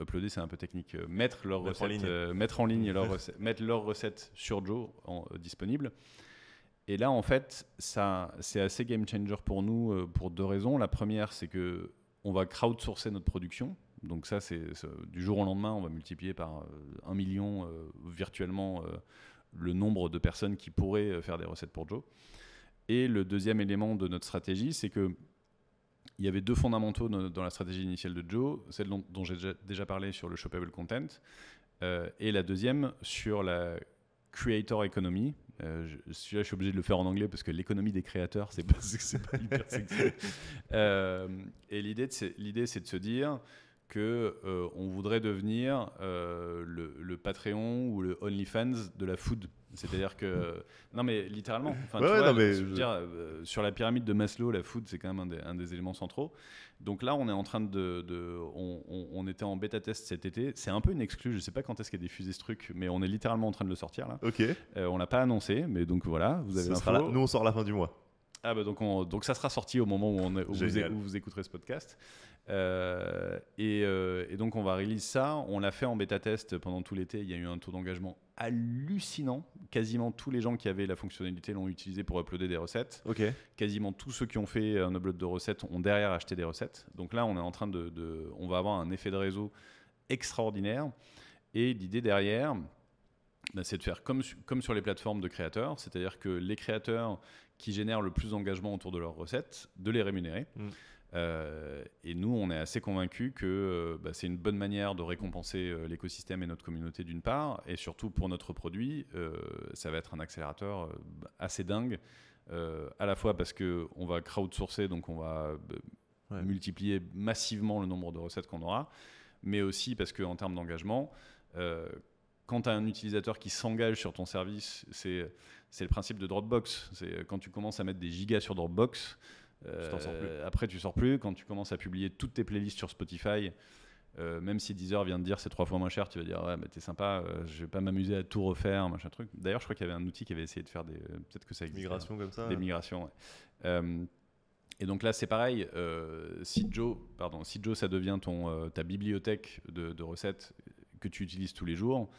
uploader, c'est un peu technique. Euh, Mettre leurs Mettre en recettes, ligne. euh, mettre en ligne leurs recettes, [laughs] mettre leurs recettes sur Joe en, euh, disponible. Et là, en fait, ça, c'est assez game changer pour nous pour deux raisons. La première, c'est que on va crowdsourcer notre production. Donc ça, c'est du jour au lendemain, on va multiplier par euh, un million euh, virtuellement euh, le nombre de personnes qui pourraient faire des recettes pour Joe. Et le deuxième élément de notre stratégie, c'est que il y avait deux fondamentaux dans, la stratégie initiale de Joe, celle dont, dont j'ai déjà, parlé sur le shoppable content, euh, et la deuxième sur la creator economy. Euh, je, je suis obligé de le faire en anglais parce que l'économie des créateurs, c'est pas, pas hyper sexy. [laughs] Euh, et l'idée, c'est de se dire que euh, on voudrait devenir euh, le, le Patreon ou le OnlyFans de la food. C'est-à-dire que non mais littéralement. Enfin, Ouais, tu ouais, vois, non, mais je veux je- dire, euh, sur la pyramide de Maslow, la food c'est quand même un des, un des éléments centraux. Donc là, on est en train de, de- on, on- on était en bêta test cet été. C'est un peu une exclue. Je sais pas quand est-ce qu'est diffusé ce truc, mais on est littéralement en train de le sortir là. Ok. Euh, on l'a pas annoncé, mais donc voilà, vous avez Ce sera là- Nous, on sort la fin du mois. Ah bah donc, on- donc ça sera sorti au moment où, on où vous, Génial. où vous écouterez ce podcast. Euh, et, euh, et donc on va release ça. On l'a fait en bêta test pendant tout l'été. Il y a eu un taux d'engagement hallucinant. Quasiment tous les gens qui avaient la fonctionnalité l'ont utilisé pour uploader des recettes. Ok. Quasiment tous ceux qui ont fait un upload de recettes ont derrière acheté des recettes. Donc là on est en train de, de- on va avoir un effet de réseau extraordinaire. Et l'idée derrière, bah, c'est de faire comme, comme sur les plateformes de créateurs, c'est-à-dire que les créateurs qui génèrent le plus d'engagement autour de leurs recettes, de les rémunérer. Mm. Euh, et nous, on est assez convaincus que euh, bah, c'est une bonne manière de récompenser euh, l'écosystème et notre communauté d'une part, et surtout pour notre produit, ça va être un accélérateur assez dingue, à la fois parce qu'on va crowdsourcer, donc on va Ouais. multiplier massivement le nombre de recettes qu'on aura, mais aussi parce qu'en termes d'engagement, quand tu as un utilisateur qui s'engage sur ton service, c'est le principe de Dropbox. C'est quand tu commences à mettre des gigas sur Dropbox, euh, t'en sors plus. après tu sors plus. Quand tu commences à publier toutes tes playlists sur Spotify, euh, même si Deezer vient de dire c'est trois fois moins cher, tu vas dire ouais mais t'es sympa, euh, je vais pas m'amuser à tout refaire, machin truc. D'ailleurs je crois qu'il y avait un outil qui avait essayé de faire des, euh, peut-être que ça existe. Migration comme ça. Des migrations. ouais. Euh, et donc là, c'est pareil. si Joe, pardon, si Joe, ça devient ton ta bibliothèque de, de recettes que tu utilises tous les jours,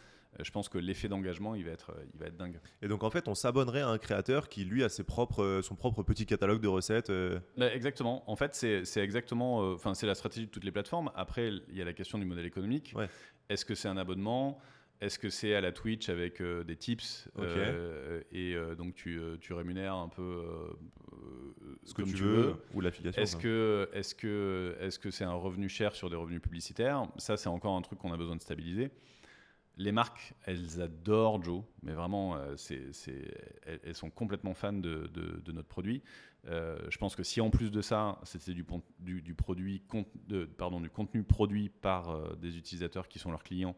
je pense que l'effet d'engagement, il va être, il va être dingue. Et donc en fait, on s'abonnerait à un créateur qui lui a ses propres, euh, son propre petit catalogue de recettes. euh, Bah, exactement. En fait, c'est exactement, euh, enfin, c'est la stratégie de toutes les plateformes. Après, il y a la question du modèle économique. Ouais. Est-ce que c'est un abonnement? Est-ce que c'est à la Twitch avec euh, des tips? Euh, et euh, donc tu, tu rémunères un peu Ce que tu veux, ou l'affiliation. Est-ce que est-ce que est-ce que c'est un revenu cher sur des revenus publicitaires? Ça, c'est encore un truc qu'on a besoin de stabiliser. Les marques, elles adorent Joe, mais vraiment, euh, c'est, elles, elles sont complètement fans de, de- de notre produit. Euh, je pense que si en plus de ça, c'était du, du, du produit, con- de- pardon, du contenu produit par euh, des utilisateurs qui sont leurs clients,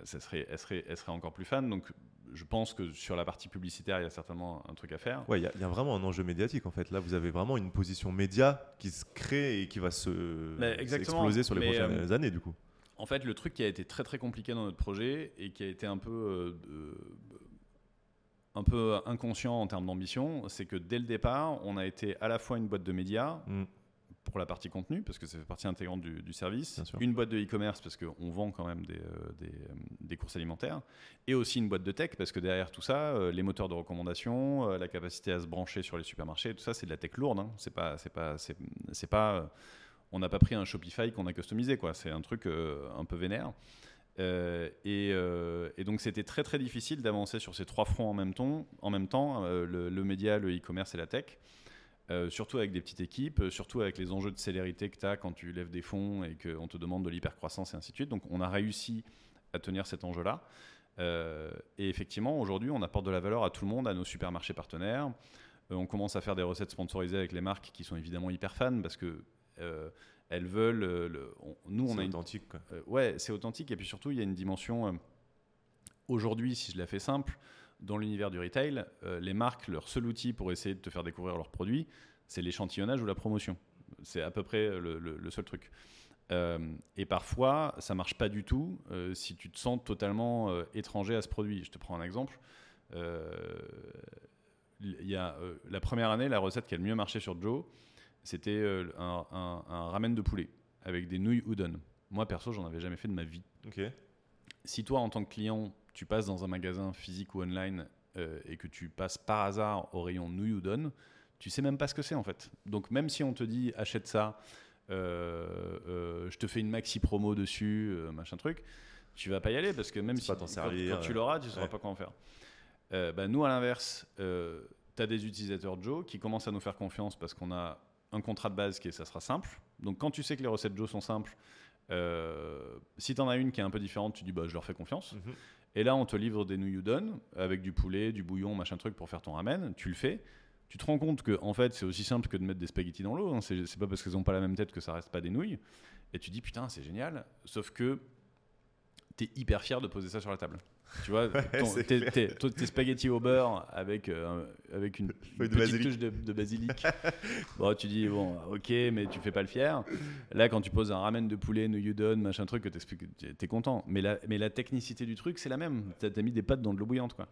euh, ça serait, elles, seraient, elles seraient encore plus fans. Donc, je pense que sur la partie publicitaire, il y a certainement un truc à faire. Ouais, il y, a- il y a vraiment un enjeu médiatique en fait. Là, vous avez vraiment une position média qui se crée et qui va se exploser sur les Mais, prochaines années du coup. En fait, le truc qui a été très très compliqué dans notre projet et qui a été un peu, euh, un peu inconscient en termes d'ambition, c'est que dès le départ, on a été à la fois une boîte de médias Mm. pour la partie contenu, parce que ça fait partie intégrante du, du service, une boîte de e-commerce, parce qu'on vend quand même des, euh, des, euh, des courses alimentaires, et aussi une boîte de tech, parce que derrière tout ça, euh, les moteurs de recommandation, la capacité à se brancher sur les supermarchés, tout ça, c'est de la tech lourde. hein. C'est pas, c'est pas, c'est, c'est pas, on n'a pas pris un Shopify qu'on a customisé, quoi. C'est un truc euh, un peu vénère. Euh, et, euh, et donc c'était très très difficile d'avancer sur ces trois fronts en même temps, le, le média, le e-commerce et la tech. Surtout avec des petites équipes, surtout avec les enjeux de célérité que tu as quand tu lèves des fonds et qu'on te demande de l'hypercroissance et ainsi de suite. Donc on a réussi à tenir cet enjeu-là. Et effectivement, aujourd'hui, on apporte de la valeur à tout le monde, à nos supermarchés partenaires. On commence à faire des recettes sponsorisées avec les marques qui sont évidemment hyper fans parce que elles veulent. euh, le- on- nous, on a une authentique. quoi. euh, ouais, c'est authentique. Et puis surtout, il y a une dimension. euh, Aujourd'hui, si je la fais simple, dans l'univers du retail, euh, les marques, leur seul outil pour essayer de te faire découvrir leurs produits, c'est l'échantillonnage ou la promotion. C'est à peu près le, le- le seul truc. Euh, et parfois, ça marche pas du tout euh, si tu te sens totalement euh, étranger à ce produit. Je te prends un exemple. Euh, Il y a euh, la première année, la recette qui a le mieux marché sur Joe, c'était euh, un, un- un ramen de poulet avec des nouilles udon. Moi, perso, j'en avais jamais fait de ma vie. Si toi, en tant que client, tu passes dans un magasin physique ou online euh, et que tu passes par hasard au rayon nouilles udon, tu sais même pas ce que c'est en fait. Donc même si on te dit achète ça, euh, euh, je te fais une maxi promo dessus, machin truc, tu vas pas y aller parce que même si pas quand- tu l'auras, tu sauras ouais. pas quoi en faire. Bah, nous, à l'inverse, tu as des utilisateurs Joe qui commencent à nous faire confiance parce qu'on a un contrat de base qui est ça sera simple. Donc quand tu sais que les recettes Joe sont simples, euh, si tu en as une qui est un peu différente, tu dis bah, je leur fais confiance. Mhm. Et là, on te livre des nouilles udon avec du poulet, du bouillon, machin truc pour faire ton ramen. Tu le fais. Tu te rends compte que en fait, c'est aussi simple que de mettre des spaghettis dans l'eau. hein. C'est pas parce qu'elles n'ont pas la même tête que ça reste pas des nouilles. Et tu dis putain, c'est génial. Sauf que tu es hyper fier de poser ça sur la table. Tu vois, ton- tes, spaghettis au beurre avec, euh, avec une, [laughs] Feuille de petite basilic. touche de, de basilic. [laughs] bon, tu dis, bon, ok, mais tu fais pas le fier. Là, quand tu poses un ramen de poulet, nouilles udon, machin truc, que t'es content. Mais la, mais la technicité du truc, c'est la même. T'as as mis des pâtes dans de l'eau bouillante, quoi.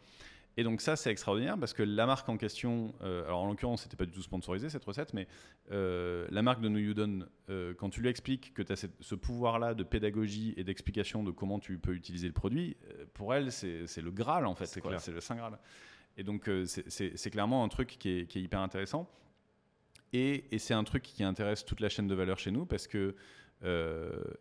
Et donc ça, c'est extraordinaire parce que la marque en question, euh, alors en l'occurrence, c'était pas du tout sponsorisé cette recette, mais euh, la marque de nouilles udon, euh, quand tu lui expliques que tu as ce pouvoir-là de pédagogie et d'explication de comment tu peux utiliser le produit, euh, pour elle, c'est le Graal en fait, C'est le Saint Graal. Et donc c'est- clairement un truc qui est, qui est hyper intéressant. Et, et c'est un truc qui intéresse toute la chaîne de valeur chez nous parce que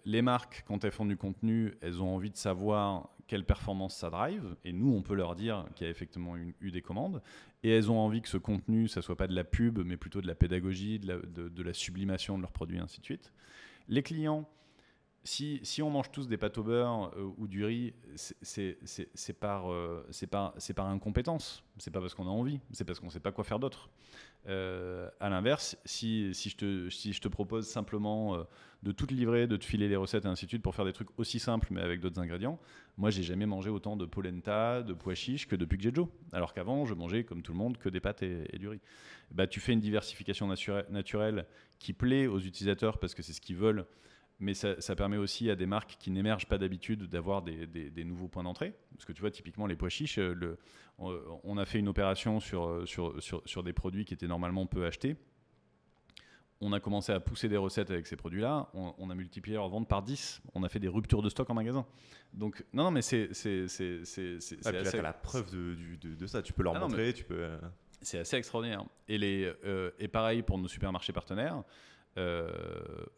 les marques, quand elles font du contenu, elles ont envie de savoir quelle performance ça drive. Et nous, on peut leur dire qu'il y a effectivement eu, des commandes. Et elles ont envie que ce contenu, ça soit pas de la pub, mais plutôt de la pédagogie, de la, sublimation de leurs produits, ainsi de suite. Les clients, si, on mange tous des pâtes au beurre euh, ou du riz, c'est- par, euh, par incompétence. C'est pas parce qu'on a envie, c'est parce qu'on sait pas quoi faire d'autre. Euh, à l'inverse, si, je te, propose simplement euh, de tout te livrer, de te filer les recettes et ainsi de suite pour faire des trucs aussi simples mais avec d'autres ingrédients, moi j'ai jamais mangé autant de polenta, de pois chiches que depuis que j'ai Joe. Alors qu'avant, je mangeais comme tout le monde que des pâtes et, du riz. Bah, tu fais une diversification nature- naturelle qui plaît aux utilisateurs parce que c'est ce qu'ils veulent mais ça, permet aussi à des marques qui n'émergent pas d'habitude d'avoir des, nouveaux points d'entrée. Parce que tu vois, typiquement, les pois chiches, euh, on, a fait une opération sur, euh, sur, sur, sur des produits qui étaient normalement peu achetés. On a commencé à pousser des recettes avec ces produits-là. On, on a multiplié leur vente par 10. On a fait des ruptures de stock en magasin. Donc, non, non, mais c'est c'est- Ah, assez- la preuve de, de- de ça. Tu peux leur Ah non, montrer, tu peux. euh, c'est assez extraordinaire. Et, les, euh, et pareil pour nos supermarchés partenaires, euh,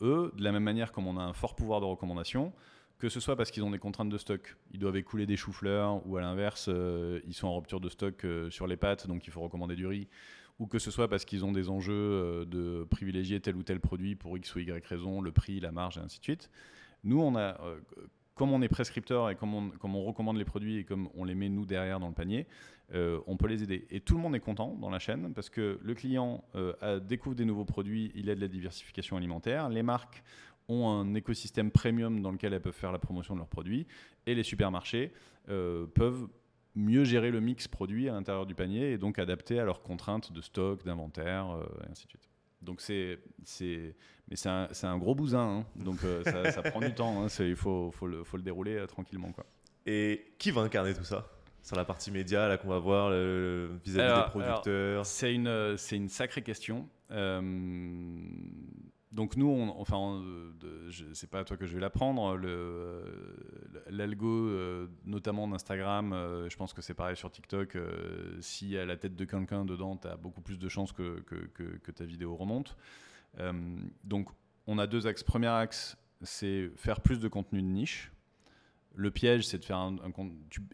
eux, de la même manière comme on a un fort pouvoir de recommandation, que ce soit parce qu'ils ont des contraintes de stock, ils doivent écouler des choux-fleurs, ou à l'inverse, euh, ils sont en rupture de stock euh, sur les pâtes, donc il faut recommander du riz, ou que ce soit parce qu'ils ont des enjeux euh, de privilégier tel ou tel produit pour X ou Y raison, le prix, la marge, et ainsi de suite. Nous, on a, comme on est prescripteur et comme on, recommande les produits et comme on les met nous derrière dans le panier, on peut les aider. Et tout le monde est content dans la chaîne parce que le client découvre des nouveaux produits, il a de la diversification alimentaire, les marques ont un écosystème premium dans lequel elles peuvent faire la promotion de leurs produits et les supermarchés euh, peuvent mieux gérer le mix produit à l'intérieur du panier et donc adapter à leurs contraintes de stock, d'inventaire, euh, et ainsi de suite. Donc c'est, c'est, mais c'est un, un gros bousin, hein. donc euh, ça, ça, prend du temps. Hein. il faut, faut, le, faut le dérouler tranquillement, quoi. Et qui va incarner tout ça sur la partie média là qu'on va voir vis-à-vis des producteurs? C'est une, c'est une sacrée question donc nous, on, enfin, c'est pas à toi que je vais l'apprendre. L'algo, euh, notamment d'Instagram, euh, je pense que c'est pareil sur TikTok. Euh, y a la tête de quelqu'un dedans, tu beaucoup plus de chances que, que ta vidéo remonte. donc on a deux axes. Premier axe, c'est faire plus de contenu de niche. Le piège, c'est de faire un,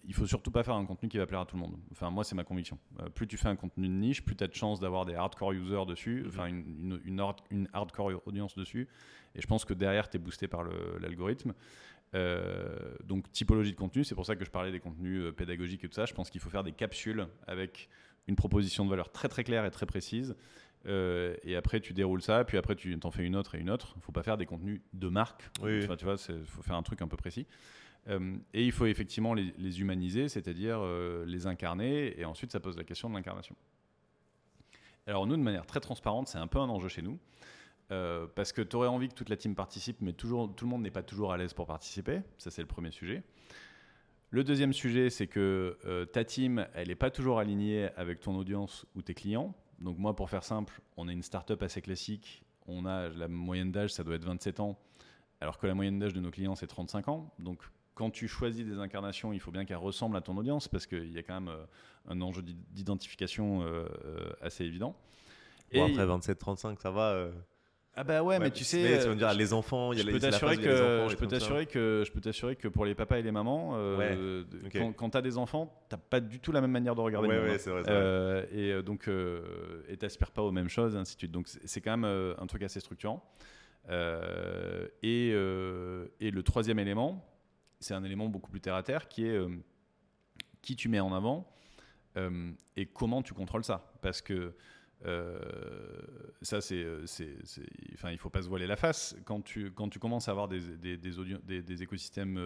il faut surtout pas faire un contenu qui va plaire à tout le monde. Enfin, moi, c'est ma conviction. Euh, plus tu fais un contenu de niche, plus tu as de chances d'avoir des hardcore users dessus, mhm. enfin une, une, hardcore audience dessus. Et je pense que derrière, tu es boosté par l'algorithme. Euh, donc, typologie de contenu, c'est pour ça que je parlais des contenus euh, pédagogiques et tout ça. Je pense qu'il faut faire des capsules avec une proposition de valeur très très claire et très précise. et après, tu déroules ça, puis après, tu t'en fais une autre et une autre. Il ne faut pas faire des contenus de marque. Oui. tu vois, il faut faire un truc un peu précis. Euh, et il faut effectivement les, humaniser, c'est-à-dire euh, les incarner, et ensuite ça pose la question de l'incarnation. Alors nous, de manière très transparente, c'est un peu un enjeu chez nous, euh, parce que tu aurais envie que toute la team participe, mais toujours, tout le monde n'est pas toujours à l'aise pour participer, ça c'est le premier sujet. Le deuxième sujet, c'est que ta team, elle n'est pas toujours alignée avec ton audience ou tes clients. Donc moi, pour faire simple, on est une startup assez classique, on a la moyenne d'âge, ça doit être 27 ans, alors que la moyenne d'âge de nos clients, c'est 35 ans. Donc quand tu choisis des incarnations, il faut bien qu'elles ressemblent à ton audience parce qu'il y a quand même euh, un enjeu d'identification euh, euh, assez évident. Bon, Et après 27-35, ça va. Ah bah ouais, mais tu sais, tu vas me dire les enfants, il y a je peux t'assurer que je peux t'assurer que je peux t'assurer que pour les papas et les mamans, quand, tu as des enfants, t'as pas du tout la même manière de regarder. Ouais, vrai, vrai, Et donc, et t'aspires pas aux mêmes choses, ainsi de suite. Donc c'est quand même un truc assez structurant. et, et le troisième élément, c'est un élément beaucoup plus terre à terre qui est euh, qui tu mets en avant euh, et comment tu contrôles ça. Parce que euh, ça, c'est, enfin, il faut pas se voiler la face. Quand tu, quand tu commences à avoir des, des, des, des, écosystèmes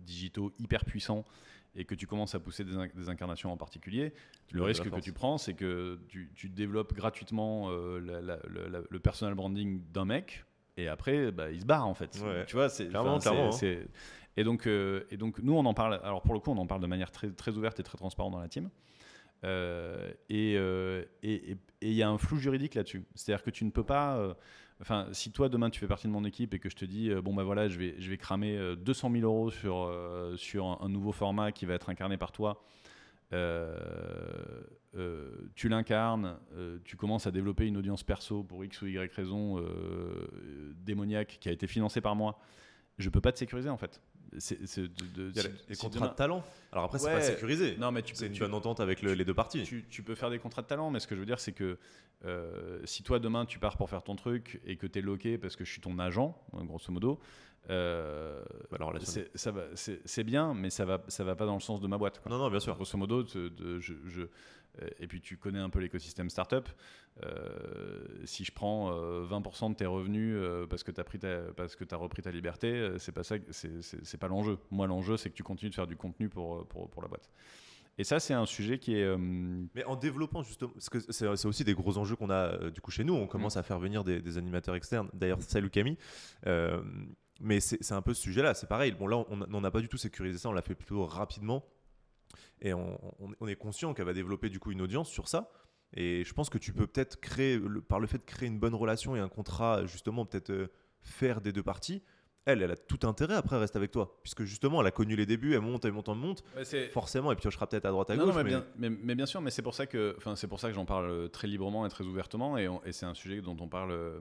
digitaux hyper puissants et que tu commences à pousser des, incarnations en particulier, le risque que tu prends, c'est que tu, tu développes gratuitement le personal branding d'un mec et après, bah, il se barre en fait. Tu vois, c'est, clairement, c'est, et donc, euh, et donc, nous, on en parle. Alors, pour le coup, on en parle de manière très, ouverte et très transparente dans la team. Euh, euh, et il y a un flou juridique là-dessus. C'est-à-dire que tu ne peux pas. Enfin, si toi demain tu fais partie de mon équipe et que je te dis bon ben voilà, je vais je vais cramer 200 000 euros sur sur un, nouveau format qui va être incarné par toi. tu l'incarnes, tu commences à développer une audience perso pour X ou Y raison démoniaque qui a été financée par moi. Je peux pas te sécuriser en fait c'est de, les contrats de talent. Alors après, c'est pas sécurisé. Non, mais tu c'est une bonne entente avec les deux parties. Tu, peux faire des contrats de talent, mais ce que je veux dire, c'est que euh, si toi demain tu pars pour faire ton truc et que tu es loqué parce que je suis ton agent, grosso modo, euh, alors c'est bien, mais ça va, ça va pas dans le sens de ma boîte. Non, non, bien sûr. Grosso modo, je, je, euh, et puis tu connais un peu l'écosystème startup. Euh, si je prends 20% euh, de tes revenus parce que tu as, pris parce que as repris ta liberté, c'est pas ça, c'est pas l'enjeu. Moi, l'enjeu, c'est que tu continues de faire du contenu pour, pour, pour la boîte. Et ça, c'est un sujet qui est. Mais en développant justement, parce que c'est aussi des gros enjeux qu'on a du coup chez nous. On commence mm. à faire venir des, animateurs externes. D'ailleurs, salut Camille. Mais c'est un peu ce sujet-là. C'est pareil. Bon, là, on n'a pas du tout sécurisé ça. On l'a fait plutôt rapidement. Et on, est conscient qu'elle va développer du coup une audience sur ça. Et je pense que tu peux peut-être créer, par le fait de créer une bonne relation et un contrat, justement, peut-être euh, faire des deux parties. Elle, elle a tout intérêt après reste avec toi, puisque justement, elle a connu les débuts, elle monte, elle monte, elle monte, forcément, et puis je serai peut-être à droite à gauche. Non, mais, Bien, mais, bien, sûr, mais c'est pour ça que, enfin, c'est pour ça que j'en parle euh, très librement et très ouvertement, et, c'est un sujet dont on parle euh,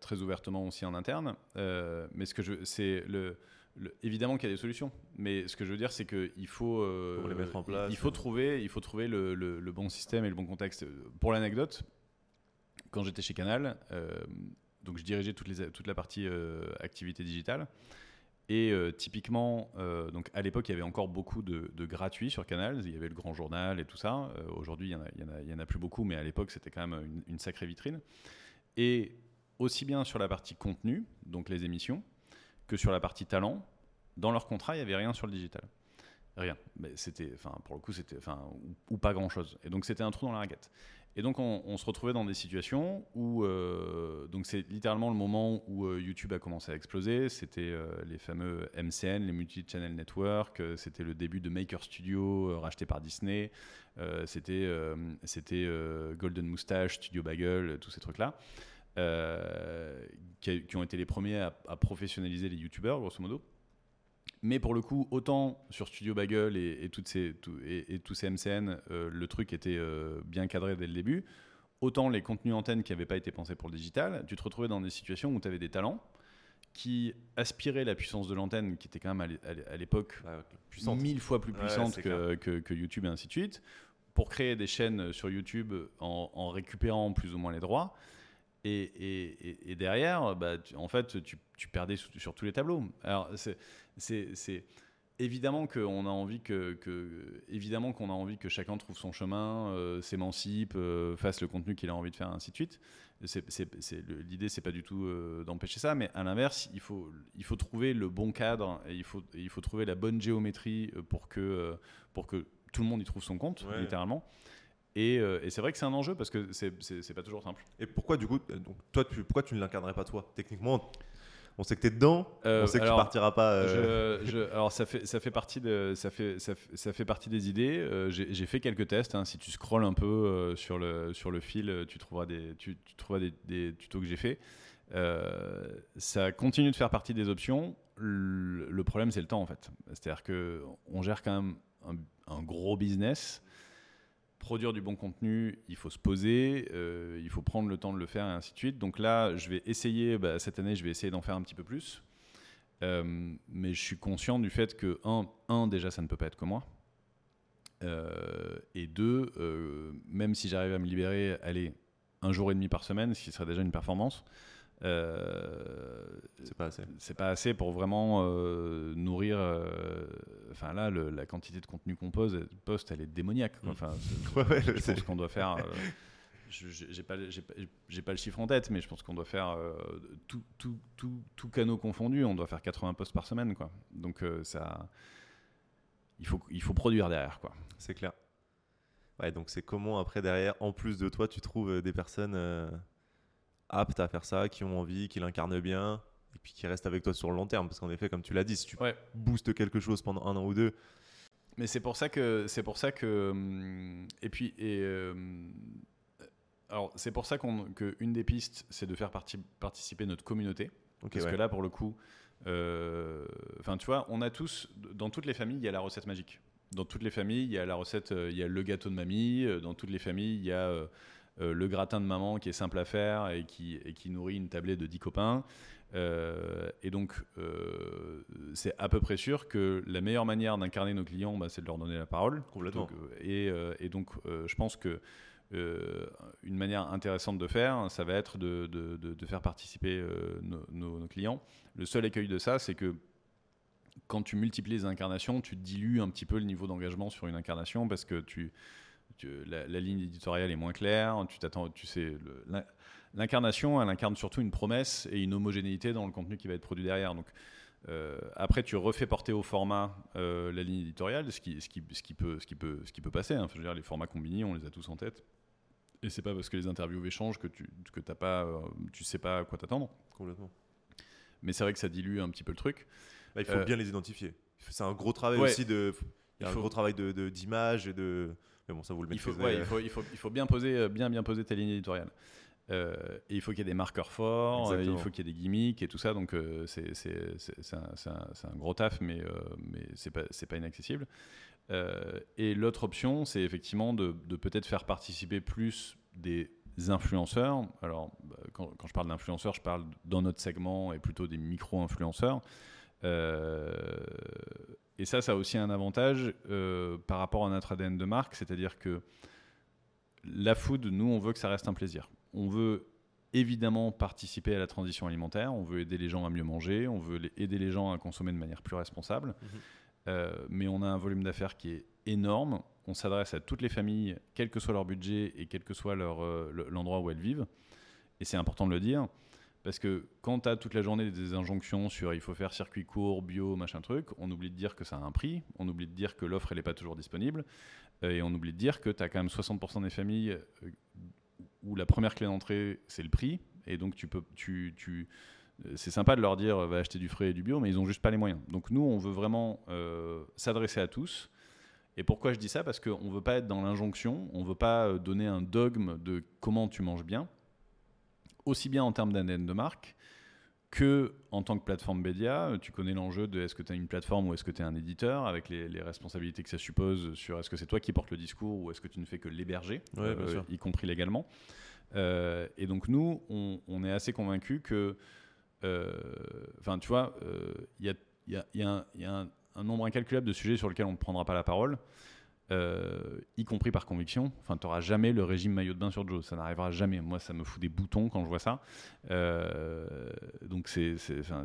très ouvertement aussi en interne. mais ce que je, c'est le, le- évidemment qu'il y a des solutions, mais ce que je veux dire, c'est qu'il faut, euh, les mettre en place, Il faut euh. trouver, il faut trouver le, le- le bon système et le bon contexte. Pour l'anecdote, quand j'étais chez Canal, euh, donc je dirigeais toute la partie euh, activité digitale. Et euh, typiquement, euh, donc à l'époque, il y avait encore beaucoup de, de gratuits sur Canal. Il y avait le Grand Journal et tout ça. Aujourd'hui, il y en a- plus beaucoup, mais à l'époque, c'était quand même une, sacrée vitrine. Et aussi bien sur la partie contenu, donc les émissions, que sur la partie talent, dans leur contrat, il n'y avait rien sur le digital. Rien. Mais c'était, pour le coup, c'était, ou, pas grand chose. Et donc, c'était un trou dans la raquette. Et donc, on, se retrouvait dans des situations où, euh, donc, c'est littéralement le moment où euh, YouTube a commencé à exploser. C'était euh, les fameux MCN, les Multi-Channel Network. c'était le début de Maker Studio, racheté par Disney. C'était, Golden Moustache, Studio Bagel, tous ces trucs-là. qui, ont été les premiers à, à professionnaliser les YouTubeurs, grosso modo. Mais pour le coup, autant sur Studio Bagel et, et toutes ces, tout- et, et tous ces MCN, euh, le truc était euh, bien cadré dès le début. Autant les contenus antennes qui n'avaient pas été pensés pour le digital, tu te retrouvais dans des situations où tu avais des talents qui aspiraient la puissance de l'antenne, qui était quand même à l'é- à l'é- à l'époque Ouais, mille fois plus puissante que, que- que YouTube et ainsi de suite, pour créer des chaînes sur YouTube en, en récupérant plus ou moins les droits. Et, et- et- et derrière, bah, tu- en fait, tu, tu perdais sur, sur tous les tableaux. Alors, c'est- c'est évidemment qu'on a envie que, que- évidemment qu'on a envie que chacun trouve son chemin, euh, s'émancipe, euh, fasse le contenu qu'il a envie de faire, ainsi de suite. L'idée, c'est pas du tout euh, d'empêcher ça, mais à l'inverse, il faut, il faut trouver le bon cadre et il faut, et il faut trouver la bonne géométrie pour que, euh, pour que tout le monde y trouve son compte, Ouais. littéralement. Et, euh, et c'est vrai que c'est un enjeu parce que c'est- pas toujours simple. Et pourquoi du coup, donc, toi, tu, pourquoi tu ne l'incarnerais pas toi Techniquement, on sait que t'es dedans, Euh, on sait que alors, tu partiras pas. euh, Je- je- alors ça fait, ça fait partie de, ça fait, ça fait, ça fait partie des idées. Euh, J'ai fait quelques tests. hein. Si tu scrolles un peu sur le sur le fil, tu trouveras des, tu, tu trouveras des, des tutos que j'ai fait. Ça continue de faire partie des options. Le, le problème, c'est le temps en fait. C'est-à-dire que on gère quand même un, un gros business. Produire du bon contenu, il faut se poser, euh, il faut prendre le temps de le faire et ainsi de suite. Donc là, je vais essayer, bah, cette année, je vais essayer d'en faire un petit peu plus. Euh, mais je suis conscient du fait que, un, un, déjà, ça ne peut pas être que moi. Euh, et deux, même si j'arrive à me libérer, allez, un jour et demi par semaine, ce qui serait déjà une performance, c'est pas assez. c'est pas assez pour vraiment euh, nourrir. euh, Enfin là, le- la quantité de contenu qu'on pose, poste, elle est démoniaque. Mm. Enfin, c'est- [laughs] Ouais, ouais, je pense qu'on doit faire. euh, [laughs] j'ai pas, pas, pas le chiffre en tête, mais je pense qu'on doit faire euh, tout, tout, tout, tout canaux confondus, on doit faire 80 posts par semaine, quoi. Donc euh, ça, il faut, il faut produire derrière, quoi. C'est clair. Ouais, donc c'est comment après derrière, en plus de toi, tu trouves euh, des personnes euh, aptes à faire ça, qui ont envie, qui l'incarnent bien, et puis qui restent avec toi sur le long terme. Parce qu'en effet, comme tu l'as dit, si tu Ouais. boostes quelque chose pendant un an ou deux, Mais c'est pour ça que c'est pour ça que hum, et puis et euh, alors c'est pour ça qu'on que une des pistes c'est de faire partie, participer notre communauté parce ouais. que là pour le coup euh, enfin tu vois on a tous dans toutes les familles il y a la recette magique dans toutes les familles il y a la recette euh, il y a le gâteau de mamie euh, dans toutes les familles il y a euh, le gratin de maman qui est simple à faire et qui, et qui nourrit une tablée de 10 copains. Euh, et donc, euh, c'est à peu près sûr que la meilleure manière d'incarner nos clients, bah, c'est de leur donner la parole. Complètement. Donc, et, et donc, je pense que euh, une manière intéressante de faire, ça va être de, de- de- de faire participer euh, nos, nos- nos clients. Le seul écueil de ça, c'est que quand tu multiplies les incarnations, tu dilues un petit peu le niveau d'engagement sur une incarnation parce que tu, tu- la, la ligne éditoriale est moins claire. Tu t'attends, tu sais, l'incarnation, elle incarne surtout une promesse et une homogénéité dans le contenu qui va être produit derrière. Donc euh, après, tu refais porter au format euh, la ligne éditoriale, ce qui, ce qui, ce qui peut, ce qui peut, ce qui peut passer. hein. Enfin, je veux dire, les formats combinés, on les a tous en tête. Et c'est pas parce que les interviews échangent que tu que t'as pas, euh, tu sais pas à quoi t'attendre. complètement. Mais c'est vrai que ça dilue un petit peu le truc. Bah, il faut bien les identifier. C'est un gros travail Ouais. aussi de. Il y a un faut- gros travail de de- d'image et de. Mais bon, ça vous le Il faut, maîtrisez. ouais, il, faut, il, faut, il faut bien poser, euh, bien, bien poser ta ligne éditoriale. Euh, et il faut qu'il y ait des marqueurs forts, euh, il faut qu'il y ait des gimmicks et tout ça. Donc euh, c'est un, un- un gros taf, mais, euh, mais c'est pas, pas inaccessible. Euh, et l'autre option, c'est effectivement de, de peut-être faire participer plus des influenceurs. Alors, bah, quand, quand je parle d'influenceurs, je parle dans notre segment et plutôt des micro-influenceurs. Et ça, ça a aussi un avantage euh, par rapport à notre ADN de marque, c'est-à-dire que la food, nous, on veut que ça reste un plaisir. On veut évidemment participer à la transition alimentaire, on veut aider les gens à mieux manger, on veut aider les gens à consommer de manière plus responsable, Mhm. Euh, mais on a un volume d'affaires qui est énorme. On s'adresse à toutes les familles, quel que soit leur budget et quel que soit leur, euh, le- l'endroit où elles vivent. Et c'est important de le dire, parce que quand tu as toute la journée des injonctions sur il faut faire circuit court, bio, machin truc, on oublie de dire que ça a un prix, on oublie de dire que l'offre n'est pas toujours disponible, et on oublie de dire que tu as quand même 60% des familles euh, où la première clé d'entrée c'est le prix, et donc tu peux, tu, tu, euh, c'est sympa de leur dire va acheter du frais et du bio, mais ils n'ont juste pas les moyens. Donc nous, on veut vraiment euh, s'adresser à tous. Et pourquoi je dis ça? Parce qu'on ne veut pas être dans l'injonction, on ne veut pas donner un dogme de comment tu manges bien, aussi bien en termes d'ADN de marque que en tant que plateforme média. Tu connais l'enjeu de est-ce que tu as une plateforme ou est-ce que tu es un éditeur, avec les, les responsabilités que ça suppose sur est-ce que c'est toi qui portes le discours ou est-ce que tu ne fais que l'héberger, Ouais, sûr. y compris légalement. Euh, et donc nous, on, on est assez convaincus que, euh, enfin tu vois, euh, il y a, il y a- il y a un- il y a un, un nombre incalculable de sujets sur lesquels on ne prendra pas la parole. Euh, y compris par conviction. Enfin, tu n'auras jamais le régime maillot de bain sur Joe, ça n'arrivera jamais. Moi, ça me fout des boutons quand je vois ça. Euh, donc, c'est- enfin,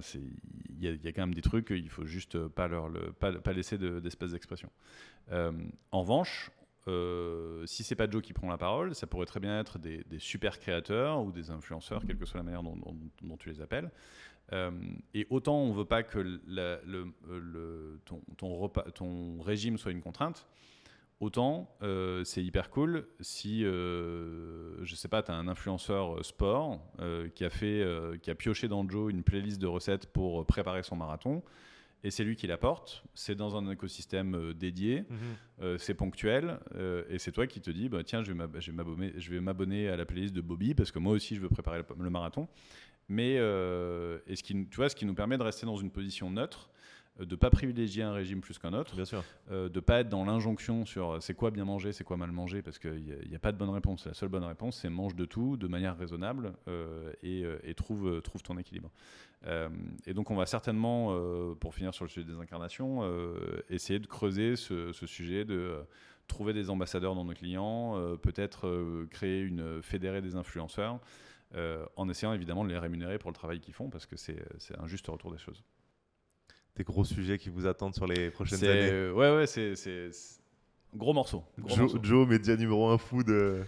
il y, a- il y a quand même des trucs, il faut juste pas, leur, le, pas, laisser de- d'espace d'expression. Euh, en revanche, euh, si c'est pas Joe qui prend la parole, ça pourrait très bien être des, super créateurs ou des influenceurs, quelle que soit la manière dont, tu les appelles. Et autant on veut pas que ton régime soit une contrainte, autant euh, c'est hyper cool si, euh, je sais pas, tu as un influenceur euh, sport euh, qui, a fait, qui a pioché dans Joe une playlist de recettes pour préparer son marathon. Et c'est lui qui la porte, c'est dans un écosystème dédié, Mhm. c'est ponctuel, et c'est toi qui te dis, bah, tiens, je vais m'abonner je vais m'abonner à la playlist de Bobby, parce que moi aussi, je veux préparer le, le marathon. Mais et ce qui, tu vois, ce qui nous permet de rester dans une position neutre, de ne pas privilégier un régime plus qu'un autre, Bien sûr. euh, de pas être dans l'injonction sur euh, c'est quoi bien manger, c'est quoi mal manger, parce qu'il n'y a, pas de bonne réponse. La seule bonne réponse, c'est mange de tout de manière raisonnable euh, et, euh, et trouve, euh, trouve ton équilibre. Euh, et donc, on va certainement, euh, pour finir sur le sujet des incarnations, euh, essayer de creuser ce, ce sujet, de euh, trouver des ambassadeurs dans nos clients, euh, peut-être euh, créer une fédérée des influenceurs. euh, en essayant évidemment de les rémunérer pour le travail qu'ils font parce que c'est un juste retour des choses. Des gros sujets qui vous attendent sur les prochaines années. euh, ouais, ouais, c'est gros morceau. gros Joe, morceau. Joe, média numéro 1 food euh,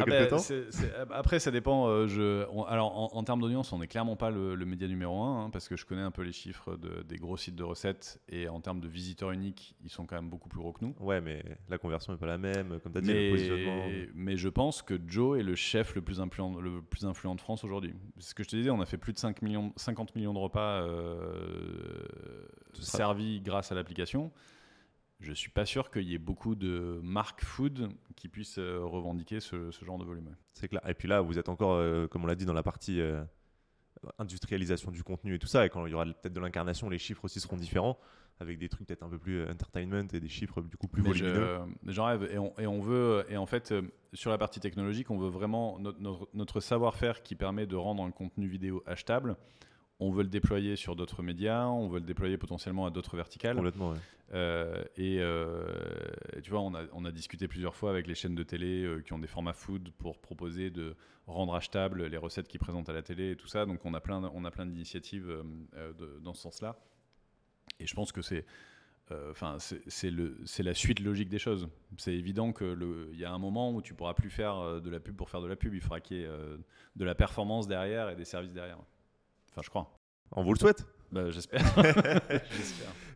Ah ben, c'est- après, ça dépend. euh, je, on- alors, en, en termes d'audience, on n'est clairement pas le, le média numéro un, hein, parce que je connais un peu les chiffres de- des gros sites de recettes, et en termes de visiteurs uniques, ils sont quand même beaucoup plus gros que nous. Ouais, mais la conversion n'est pas la même. Comme tu as dit, le positionnement. Mais, je pense que Joe est le chef le plus influent, le plus influent de France aujourd'hui. C'est ce que je te disais, on a fait plus de 5 millions, 50 millions de repas euh, servis grâce à l'application. Je suis pas sûr qu'il y ait beaucoup de marques food qui puissent euh, revendiquer ce, ce genre de volume. C'est clair. Et puis là, vous êtes encore, euh, comme on l'a dit, dans la partie euh, industrialisation du contenu et tout ça. Et quand il y aura peut-être de l'incarnation, les chiffres aussi seront différents, avec des trucs peut-être un peu plus entertainment et des chiffres du coup plus Mais volumineux. J'en rêve. Et on, et on veut, et en fait, sur la partie technologique, on veut vraiment notre, notre- notre savoir-faire qui permet de rendre un contenu vidéo achetable. On veut le déployer sur d'autres médias, on veut le déployer potentiellement à d'autres verticales. Complètement, ouais. Euh, et euh, tu vois, on a, on a discuté plusieurs fois avec les chaînes de télé euh, qui ont des formats food pour proposer de rendre achetables les recettes qu'ils présentent à la télé et tout ça. Donc on a plein, on a plein d'initiatives euh, euh, dans ce sens-là. Et je pense que c'est, euh, enfin, c'est c'est le, c'est la suite logique des choses. C'est évident que le, il y a un moment où tu pourras plus faire euh, de la pub pour faire de la pub. Il faudra qu'il y ait euh, de la performance derrière et des services derrière. Enfin, je crois. On vous le souhaite. Bah, j'espère. [laughs]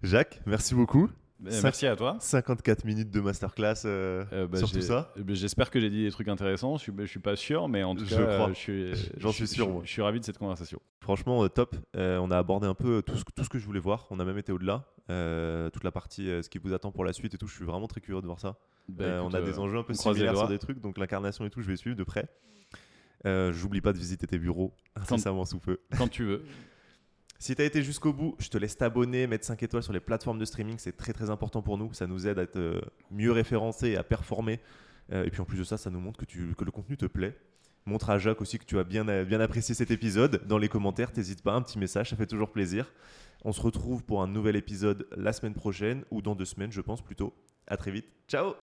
Jacques, merci beaucoup. Ça- Merci à toi. 54 minutes de masterclass euh, Euh, bah, sur tout ça. euh, bah, J'espère que j'ai dit des trucs intéressants. Je suis, je suis pas sûr, mais en tout Je cas, crois. je suis, [laughs] J'en je suis sûr, Je, moi. je suis ravi de cette conversation. Franchement, top. Euh, on a abordé un peu tout ce, tout ce que je voulais voir. On a même été au-delà. Toute la partie, ce qui vous attend pour la suite et tout. Je suis vraiment très curieux de voir ça. Bah, écoute, on a des enjeux un peu similaires sur des trucs, donc l'incarnation et tout, je vais suivre de près. Euh, J'oublie pas de visiter tes bureaux incessamment sous peu. [laughs] Quand tu veux. [laughs] Si tu as été jusqu'au bout, je te laisse t'abonner, mettre 5 étoiles sur les plateformes de streaming, c'est très très important pour nous. Ça nous aide à être euh, mieux référencés et à performer. Euh, et puis en plus de ça, ça nous montre que, tu, que le contenu te plaît. Montre à Jacques aussi que tu as bien, bien apprécié cet épisode. Dans les commentaires, t'hésites pas, un petit message, ça fait toujours plaisir. On se retrouve pour un nouvel épisode la semaine prochaine ou dans deux semaines, je pense plutôt. À très vite. Ciao